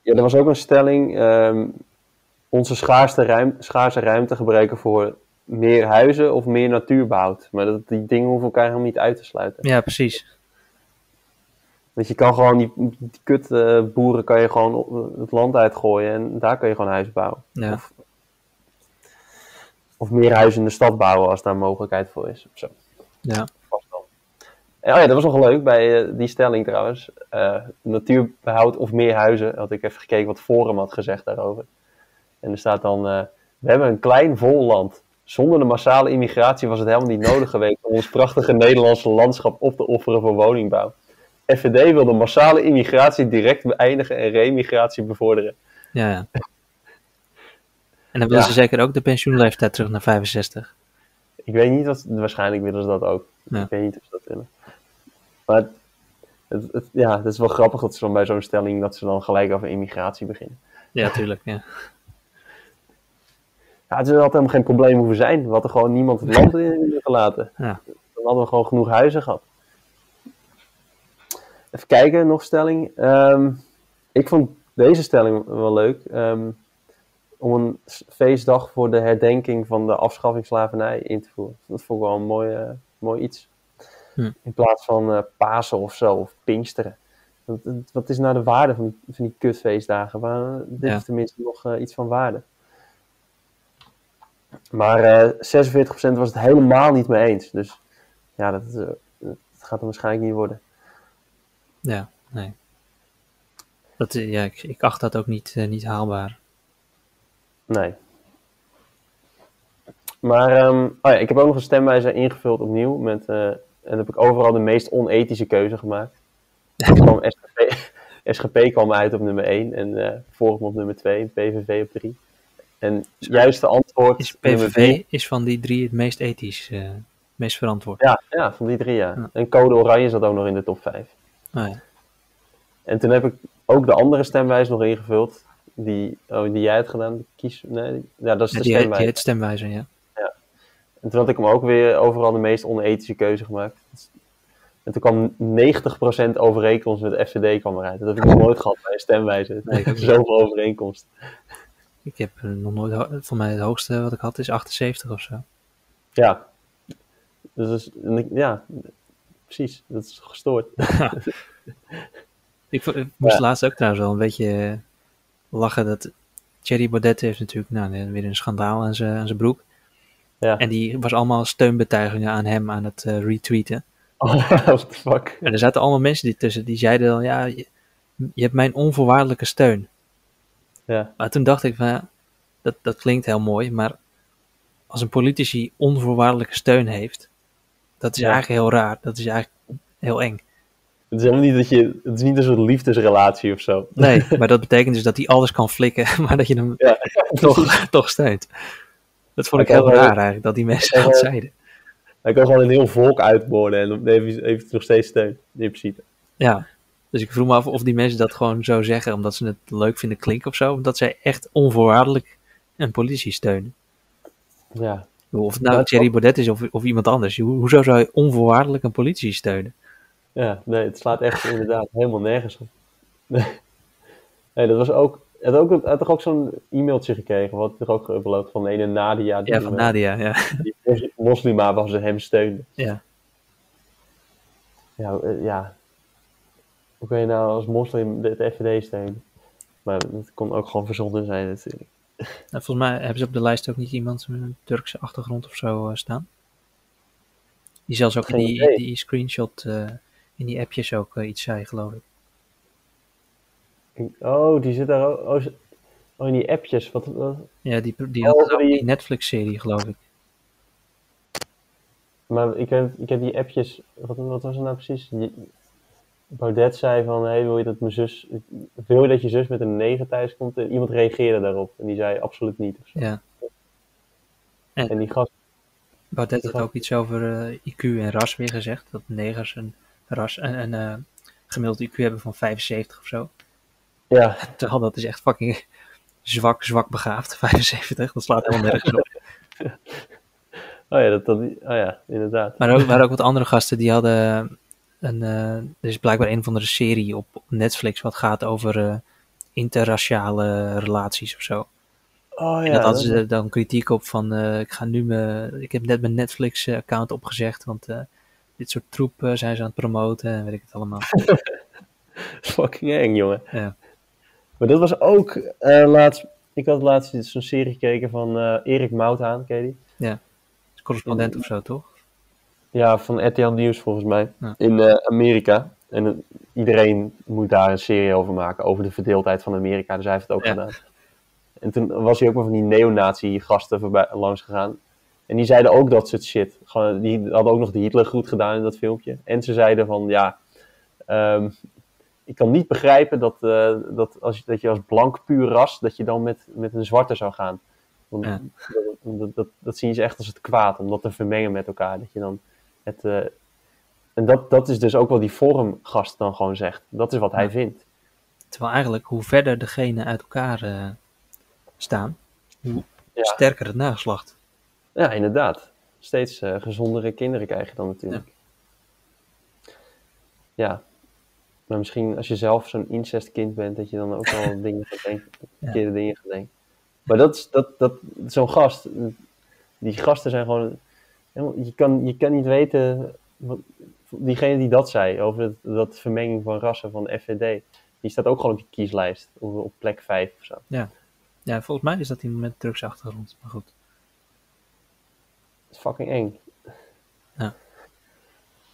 S2: Ja, er was ook een stelling, ehm, onze schaarste, ruim, schaarse ruimte gebruiken voor meer huizen of meer natuurbehoud. Maar dat, die dingen hoeven elkaar helemaal niet uit te sluiten.
S3: ja, precies.
S2: Want je kan gewoon die, die kut eh, boeren kan je gewoon op- het land uitgooien en daar kan je gewoon huis bouwen.
S3: Ja.
S2: Of, of meer huizen in de stad bouwen als daar mogelijkheid voor is. Zo.
S3: Ja.
S2: En, oh ja, dat was nog leuk bij eh, die stelling trouwens. Eh, natuurbehoud of meer huizen. Had ik even gekeken wat Forum had gezegd daarover. En er staat dan: eh, We hebben een klein vol land. Zonder de massale immigratie was het helemaal niet nodig geweest om ons prachtige Nederlandse landschap op te offeren voor woningbouw. FVD wil de massale immigratie direct beëindigen en remigratie bevorderen.
S3: Ja, ja. En dan willen
S2: Ja.
S3: ze zeker ook de pensioenleeftijd terug naar 65.
S2: Ik weet niet wat, waarschijnlijk willen ze dat ook.
S3: Ja.
S2: Ik weet niet of ze dat willen. Maar het, het, het- ja, het is wel grappig dat ze dan bij zo'n stelling, dat ze dan gelijk over immigratie beginnen.
S3: Ja, tuurlijk. Ja.
S2: Ja, het is altijd helemaal geen probleem hoeven zijn. We hadden gewoon niemand het land in gelaten.
S3: Ja.
S2: Dan hadden we gewoon genoeg huizen gehad. Even kijken, nog stelling. Ehm, ik vond deze stelling wel leuk. Ehm, om een feestdag voor de herdenking van de afschaffing slavernij in te voeren. Dat vond ik wel een mooi, eh, mooi iets.
S3: Hm.
S2: In plaats van eh, Pasen of zo, of Pinksteren. Wat, wat is nou de waarde van die, van die kutfeestdagen? Waar, dit
S3: Ja.
S2: heeft tenminste nog eh, iets van waarde. Maar eh 46% was het helemaal niet mee eens. Dus ja, dat, eh, dat gaat er waarschijnlijk niet worden.
S3: Ja, nee. Dat, eh, ja, ik, ik acht dat ook niet, eh, niet haalbaar.
S2: Nee. Maar ehm, oh ja, ik heb ook nog een stemwijzer ingevuld opnieuw. Met, eh, en heb ik overal de meest onethische keuze gemaakt. Kwam SGP, SGP kwam uit op nummer 1 en eh Forum op nummer 2 en PVV op 3. En juiste antwoord
S3: Is PVV is van die drie het meest ethisch, eh, meest verantwoord.
S2: Ja, ja, van die drie ja.
S3: Ja.
S2: En Code Oranje zat ook nog in de top 5.
S3: Ja.
S2: En toen heb ik ook de andere stemwijze nog ingevuld. Die, oh, die jij hebt gedaan. Kies, nee, ja, dat is
S3: Ja,
S2: de stemwijze.
S3: die heet stemwijzer, ja.
S2: En toen had ik hem ook weer overal de meest onethische keuze gemaakt. En toen kwam 90% overeenkomst met FVD kwam eruit. Dat heb ik nog nooit gehad bij een stemwijze.
S3: Nee.
S2: Zoveel overeenkomst.
S3: Ik heb eh, nog nooit, voor mij het hoogste wat ik had is 78 of zo.
S2: Ja. Dus ja, precies. Dat is gestoord.
S3: Ik, moest
S2: Ja.
S3: laatst ook trouwens wel een beetje lachen dat Thierry Baudet heeft natuurlijk nou, weer een schandaal aan zijn aan zijn broek.
S2: Ja.
S3: En die was allemaal steunbetuigingen aan hem aan het eh, retweeten.
S2: What the fuck?
S3: En er zaten allemaal mensen die tussen die zeiden dan, ja, je, je hebt mijn onvoorwaardelijke steun.
S2: Ja.
S3: Maar toen dacht ik van, ja, dat, dat klinkt heel mooi, maar als een politici onvoorwaardelijke steun heeft, dat is
S2: Ja.
S3: eigenlijk heel raar. Dat is eigenlijk heel eng.
S2: Het is helemaal niet dat je... Het is niet een soort liefdesrelatie of zo.
S3: Nee, maar dat betekent dus dat hij alles kan flikken, maar dat je hem
S2: Ja.
S3: toch, toch steunt. Dat vond ik heel raar eigenlijk, dat die mensen dat zeiden.
S2: Hij kan gewoon een heel volk uitmoorden en heeft nog steeds steun. In principe.
S3: Ja, dus ik vroeg me af of die mensen dat gewoon zo zeggen omdat ze het leuk vinden klinken of zo. Of dat zij echt onvoorwaardelijk een politici steunen.
S2: Ja.
S3: Of het nou
S2: Ja,
S3: Thierry Baudet is of, of iemand anders. Ho- hoezo zou je onvoorwaardelijk een politici steunen?
S2: Ja, nee, het slaat echt inderdaad helemaal nergens op. Nee, nee dat was ook... Had, ook, had toch ook zo'n e-mailtje gekregen, wat er ook geüpload van de ene Nadia, die,
S3: Ja, van
S2: eh,
S3: Nadia, ja.
S2: die mos- moslima was en hem steunde.
S3: ja.
S2: Ja, eh, ja. Hoe kun je nou als moslim de, de FVD steunen? Maar het kon ook gewoon verzonnen zijn natuurlijk.
S3: Nou, volgens mij hebben ze op de lijst ook niet iemand met een Turkse achtergrond of zo eh, staan. Die zelfs ook in die, die screenshot eh, in die appjes ook eh, iets zei, geloof ik.
S2: Oh, die zit daar ook... Oh, oh, in die appjes. Wat, wat-
S3: Ja, die, die
S2: Oh,
S3: had ook
S2: die-
S3: die Netflix-serie, geloof ik.
S2: maar ik heb, ik heb die appjes, wat, wat was het nou precies? Die, Baudet zei van, hey, wil je dat mijn zus, wil je dat je zus met een 9 thuis komt? En iemand reageerde daarop en die zei absoluut niet. Of zo.
S3: Ja.
S2: En die gast,
S3: Baudet had ook iets over eh, IQ en ras weer gezegd. Dat negers een, ras, een, een eh, gemiddeld IQ hebben van 75 of zo.
S2: ja,
S3: Terwijl dat is echt fucking zwak, zwak begaafd. 75, dat slaat helemaal nergens op.
S2: oh ja, dat, dat, oh ja, inderdaad.
S3: Maar ook- waren ook wat andere gasten die hadden een, eh, er is blijkbaar een of andere serie op, op Netflix wat gaat over eh, interraciale relaties of zo.
S2: Oh
S3: en
S2: ja,
S3: dat hadden ze dan kritiek op van, eh, ik ga nu me, ik heb net mijn Netflix eh, account opgezegd, want eh, dit soort troep eh, zijn ze aan het promoten en weet ik het allemaal.
S2: fucking eng, jongen.
S3: Ja.
S2: Maar dat was ook eh, laatst, ik had laatst zo'n serie gekeken van eh, Erik Mouthaan, ken je die?
S3: Is correspondent of zo, toch?
S2: Ja, van RTL Nieuws volgens mij.
S3: Ja.
S2: In eh, Amerika. En iedereen moet daar een serie over maken. Over de verdeeldheid van Amerika. Dus hij heeft het ook
S3: Ja.
S2: gedaan. En toen was hij ook maar van die neonazi gasten voorbij, langs gegaan. En die zeiden ook dat soort shit. Gewoon, die hadden ook nog de Hitler goed gedaan in dat filmpje. En ze zeiden van ja. ehm, ik kan niet begrijpen dat, eh, dat, als, je- dat je als blank puur ras. dat je dan met, met een zwarte zou gaan. Want
S3: Ja.
S2: dat, dat, dat zien ze echt als het kwaad. Om dat te vermengen met elkaar. Dat je dan het, eh, en dat, dat is dus ook wat die forumgast dan gewoon zegt. Dat is wat hij vindt.
S3: Terwijl eigenlijk, hoe verder de genen uit elkaar eh, staan, hoe
S2: Ja.
S3: sterker het nageslacht.
S2: Ja, inderdaad. Steeds eh, gezondere kinderen krijg je dan natuurlijk. Ja. Maar misschien als je zelf zo'n incestkind bent, dat je dan ook wel dingen gaat denken, verkeerde dingen gaat denken. Maar dat is, dat, dat, zo'n gast, die gasten zijn gewoon, je kan, je kan niet weten, wat, diegene die dat zei, over het, dat vermenging van rassen van de FVD, die staat ook gewoon op die kieslijst, op, op plek 5 of zo.
S3: Ja, volgens mij is dat iemand met drugsachtergrond, maar goed.
S2: Dat is fucking eng.
S3: Ja.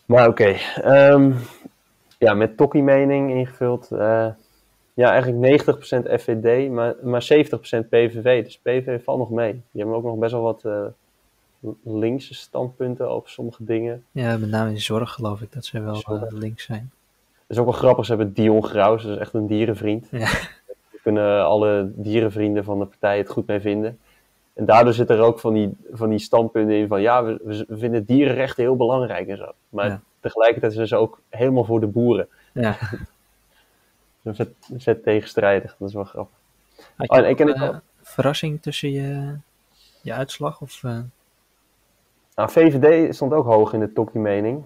S2: Maar oké. ehm, ja, met Tokkie mening ingevuld. eh, ja, eigenlijk 90% FVD, maar, maar 70% PVV. Dus PVV valt nog mee. Die hebben ook nog best wel wat eh, linkse standpunten over sommige dingen.
S3: Ja, met name in zorg geloof ik dat ze wel eh, links zijn.
S2: Dat is ook wel grappig. Ze hebben Dion Graus, dat is echt een dierenvriend.
S3: Ja.
S2: Daar kunnen alle dierenvrienden van de partij het goed mee vinden. En daardoor zit er ook van die, van die standpunten in van ja, we, we vinden dierenrechten heel belangrijk en zo. Maar
S3: Ja.
S2: tegelijkertijd zijn ze ook helemaal voor de boeren.
S3: Ja.
S2: Dat is vet, vet tegenstrijdig, dat is wel grappig.
S3: Had
S2: Oh,
S3: je
S2: en ik
S3: ook,
S2: ken het
S3: eh, verrassing tussen je, je uitslag? Of, eh,
S2: Nou, VVD stond ook hoog in de Tokkie-mening.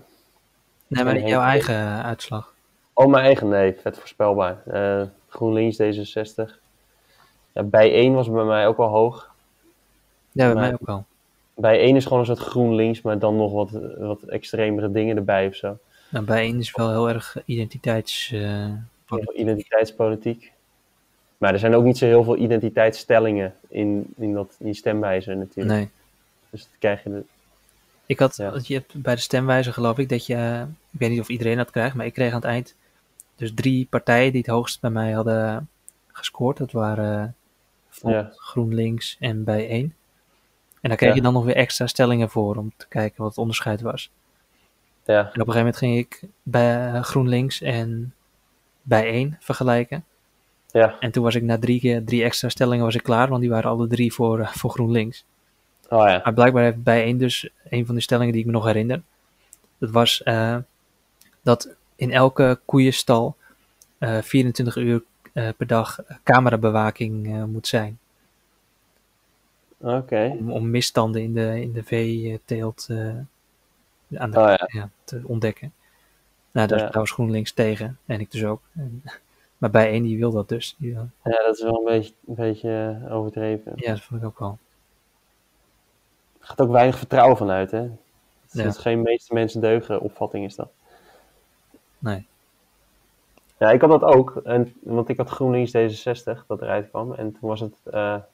S3: nee, maar jouw eigen eh, uitslag.
S2: Oh, mijn eigen, nee, vet voorspelbaar. Eh, GroenLinks D66. Ja, bij 1 was bij mij ook wel hoog.
S3: Ja, bij
S2: Maar-
S3: mij ook wel.
S2: Bij 1 is gewoon een soort GroenLinks, maar dan nog wat, wat extremere dingen erbij of zo.
S3: Nou, bij één is wel heel erg identiteits... eh, politiek.
S2: Identiteitspolitiek. Maar er zijn ook niet zo heel veel identiteitsstellingen in, in, dat, in die stemwijzer natuurlijk.
S3: nee.
S2: Dus dat krijg je...
S3: Ik had,
S2: Ja.
S3: je hebt bij de stemwijzer geloof ik dat je, ik weet niet of iedereen dat krijgt, maar ik kreeg aan het eind dus drie partijen die het hoogst bij mij hadden gescoord. Dat waren eh,
S2: Ja.
S3: GroenLinks en bij één. En daar kreeg
S2: Ja.
S3: je dan nog weer extra stellingen voor om te kijken wat het onderscheid was.
S2: ja,
S3: En op een gegeven moment ging ik bij eh, GroenLinks en bij één vergelijken.
S2: ja.
S3: En toen was ik na drie keer drie extra stellingen was ik klaar, want die waren alle drie voor, eh, voor GroenLinks.
S2: Oh ja.
S3: Maar blijkbaar heeft bij één dus een van de stellingen die ik me nog herinner. Dat was eh, dat in elke koeienstal eh 24 uur eh, per dag camerabewaking moet zijn.
S2: Oké.
S3: Om, om misstanden in de, in de veeteelt aan de,
S2: Oh ja.
S3: ja, te ontdekken. Nou, daar, was GroenLinks tegen. En ik dus ook. En, maar bij één die wil dat dus. Die,
S2: Ja, dat is wel een beetje, een beetje overdreven.
S3: ja, dat vond ik ook wel.
S2: Gaat ook weinig vertrouwen vanuit, hè? Het
S3: Ja.
S2: het is geen meeste mensen deugen opvatting is dat.
S3: Nee.
S2: Ja, ik had dat ook. En, want ik had GroenLinks D66 dat eruit kwam. En toen was het,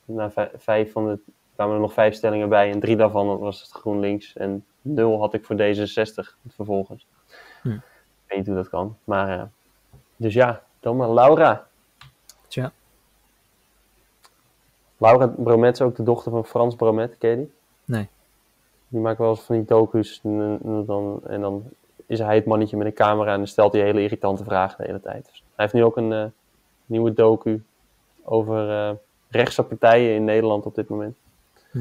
S2: na vij- vijf van de, kwamen er nog vijf stellingen bij. En drie daarvan was het GroenLinks. En nul had ik voor D66 vervolgens.
S3: Hm.
S2: Ik weet niet hoe dat kan. Maar, eh, dus ja, dan maar Laura.
S3: Tja.
S2: Laura Bromet is ook de dochter van Frans Bromet, ken je die? Die maakt wel eens van die docu's. En, en dan, en dan is hij het mannetje met een camera en dan stelt hij hele irritante vragen de hele tijd. Dus hij heeft nu ook een eh, nieuwe docu over eh rechtse partijen in Nederland op dit moment.
S3: Hm.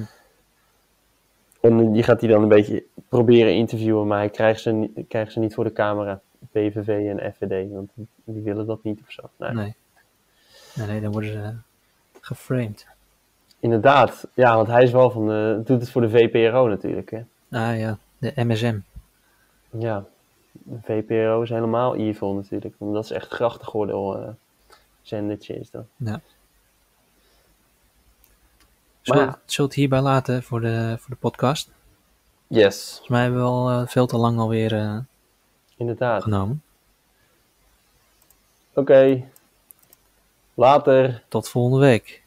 S2: En die gaat hij dan een beetje proberen interviewen, maar hij krijgt ze, krijgt ze niet voor de camera. PVV en FVD, want die, die willen dat niet of zo. Nee.
S3: Nee. nee. Nee, dan worden ze geframed.
S2: Inderdaad, ja, want hij is wel van de, doet het voor de VPRO natuurlijk. Hè?
S3: Ah ja, de MSM.
S2: Ja, de VPRO is helemaal evil natuurlijk, want dat is echt grachtengordel eh zendertje is dat.
S3: Ja.
S2: Maar
S3: Zul,
S2: ja.
S3: het hierbij laten voor de, voor de podcast?
S2: Yes.
S3: Volgens mij hebben we al eh, veel te lang alweer eh
S2: Inderdaad.
S3: genomen.
S2: Oké. Later.
S3: Tot volgende week.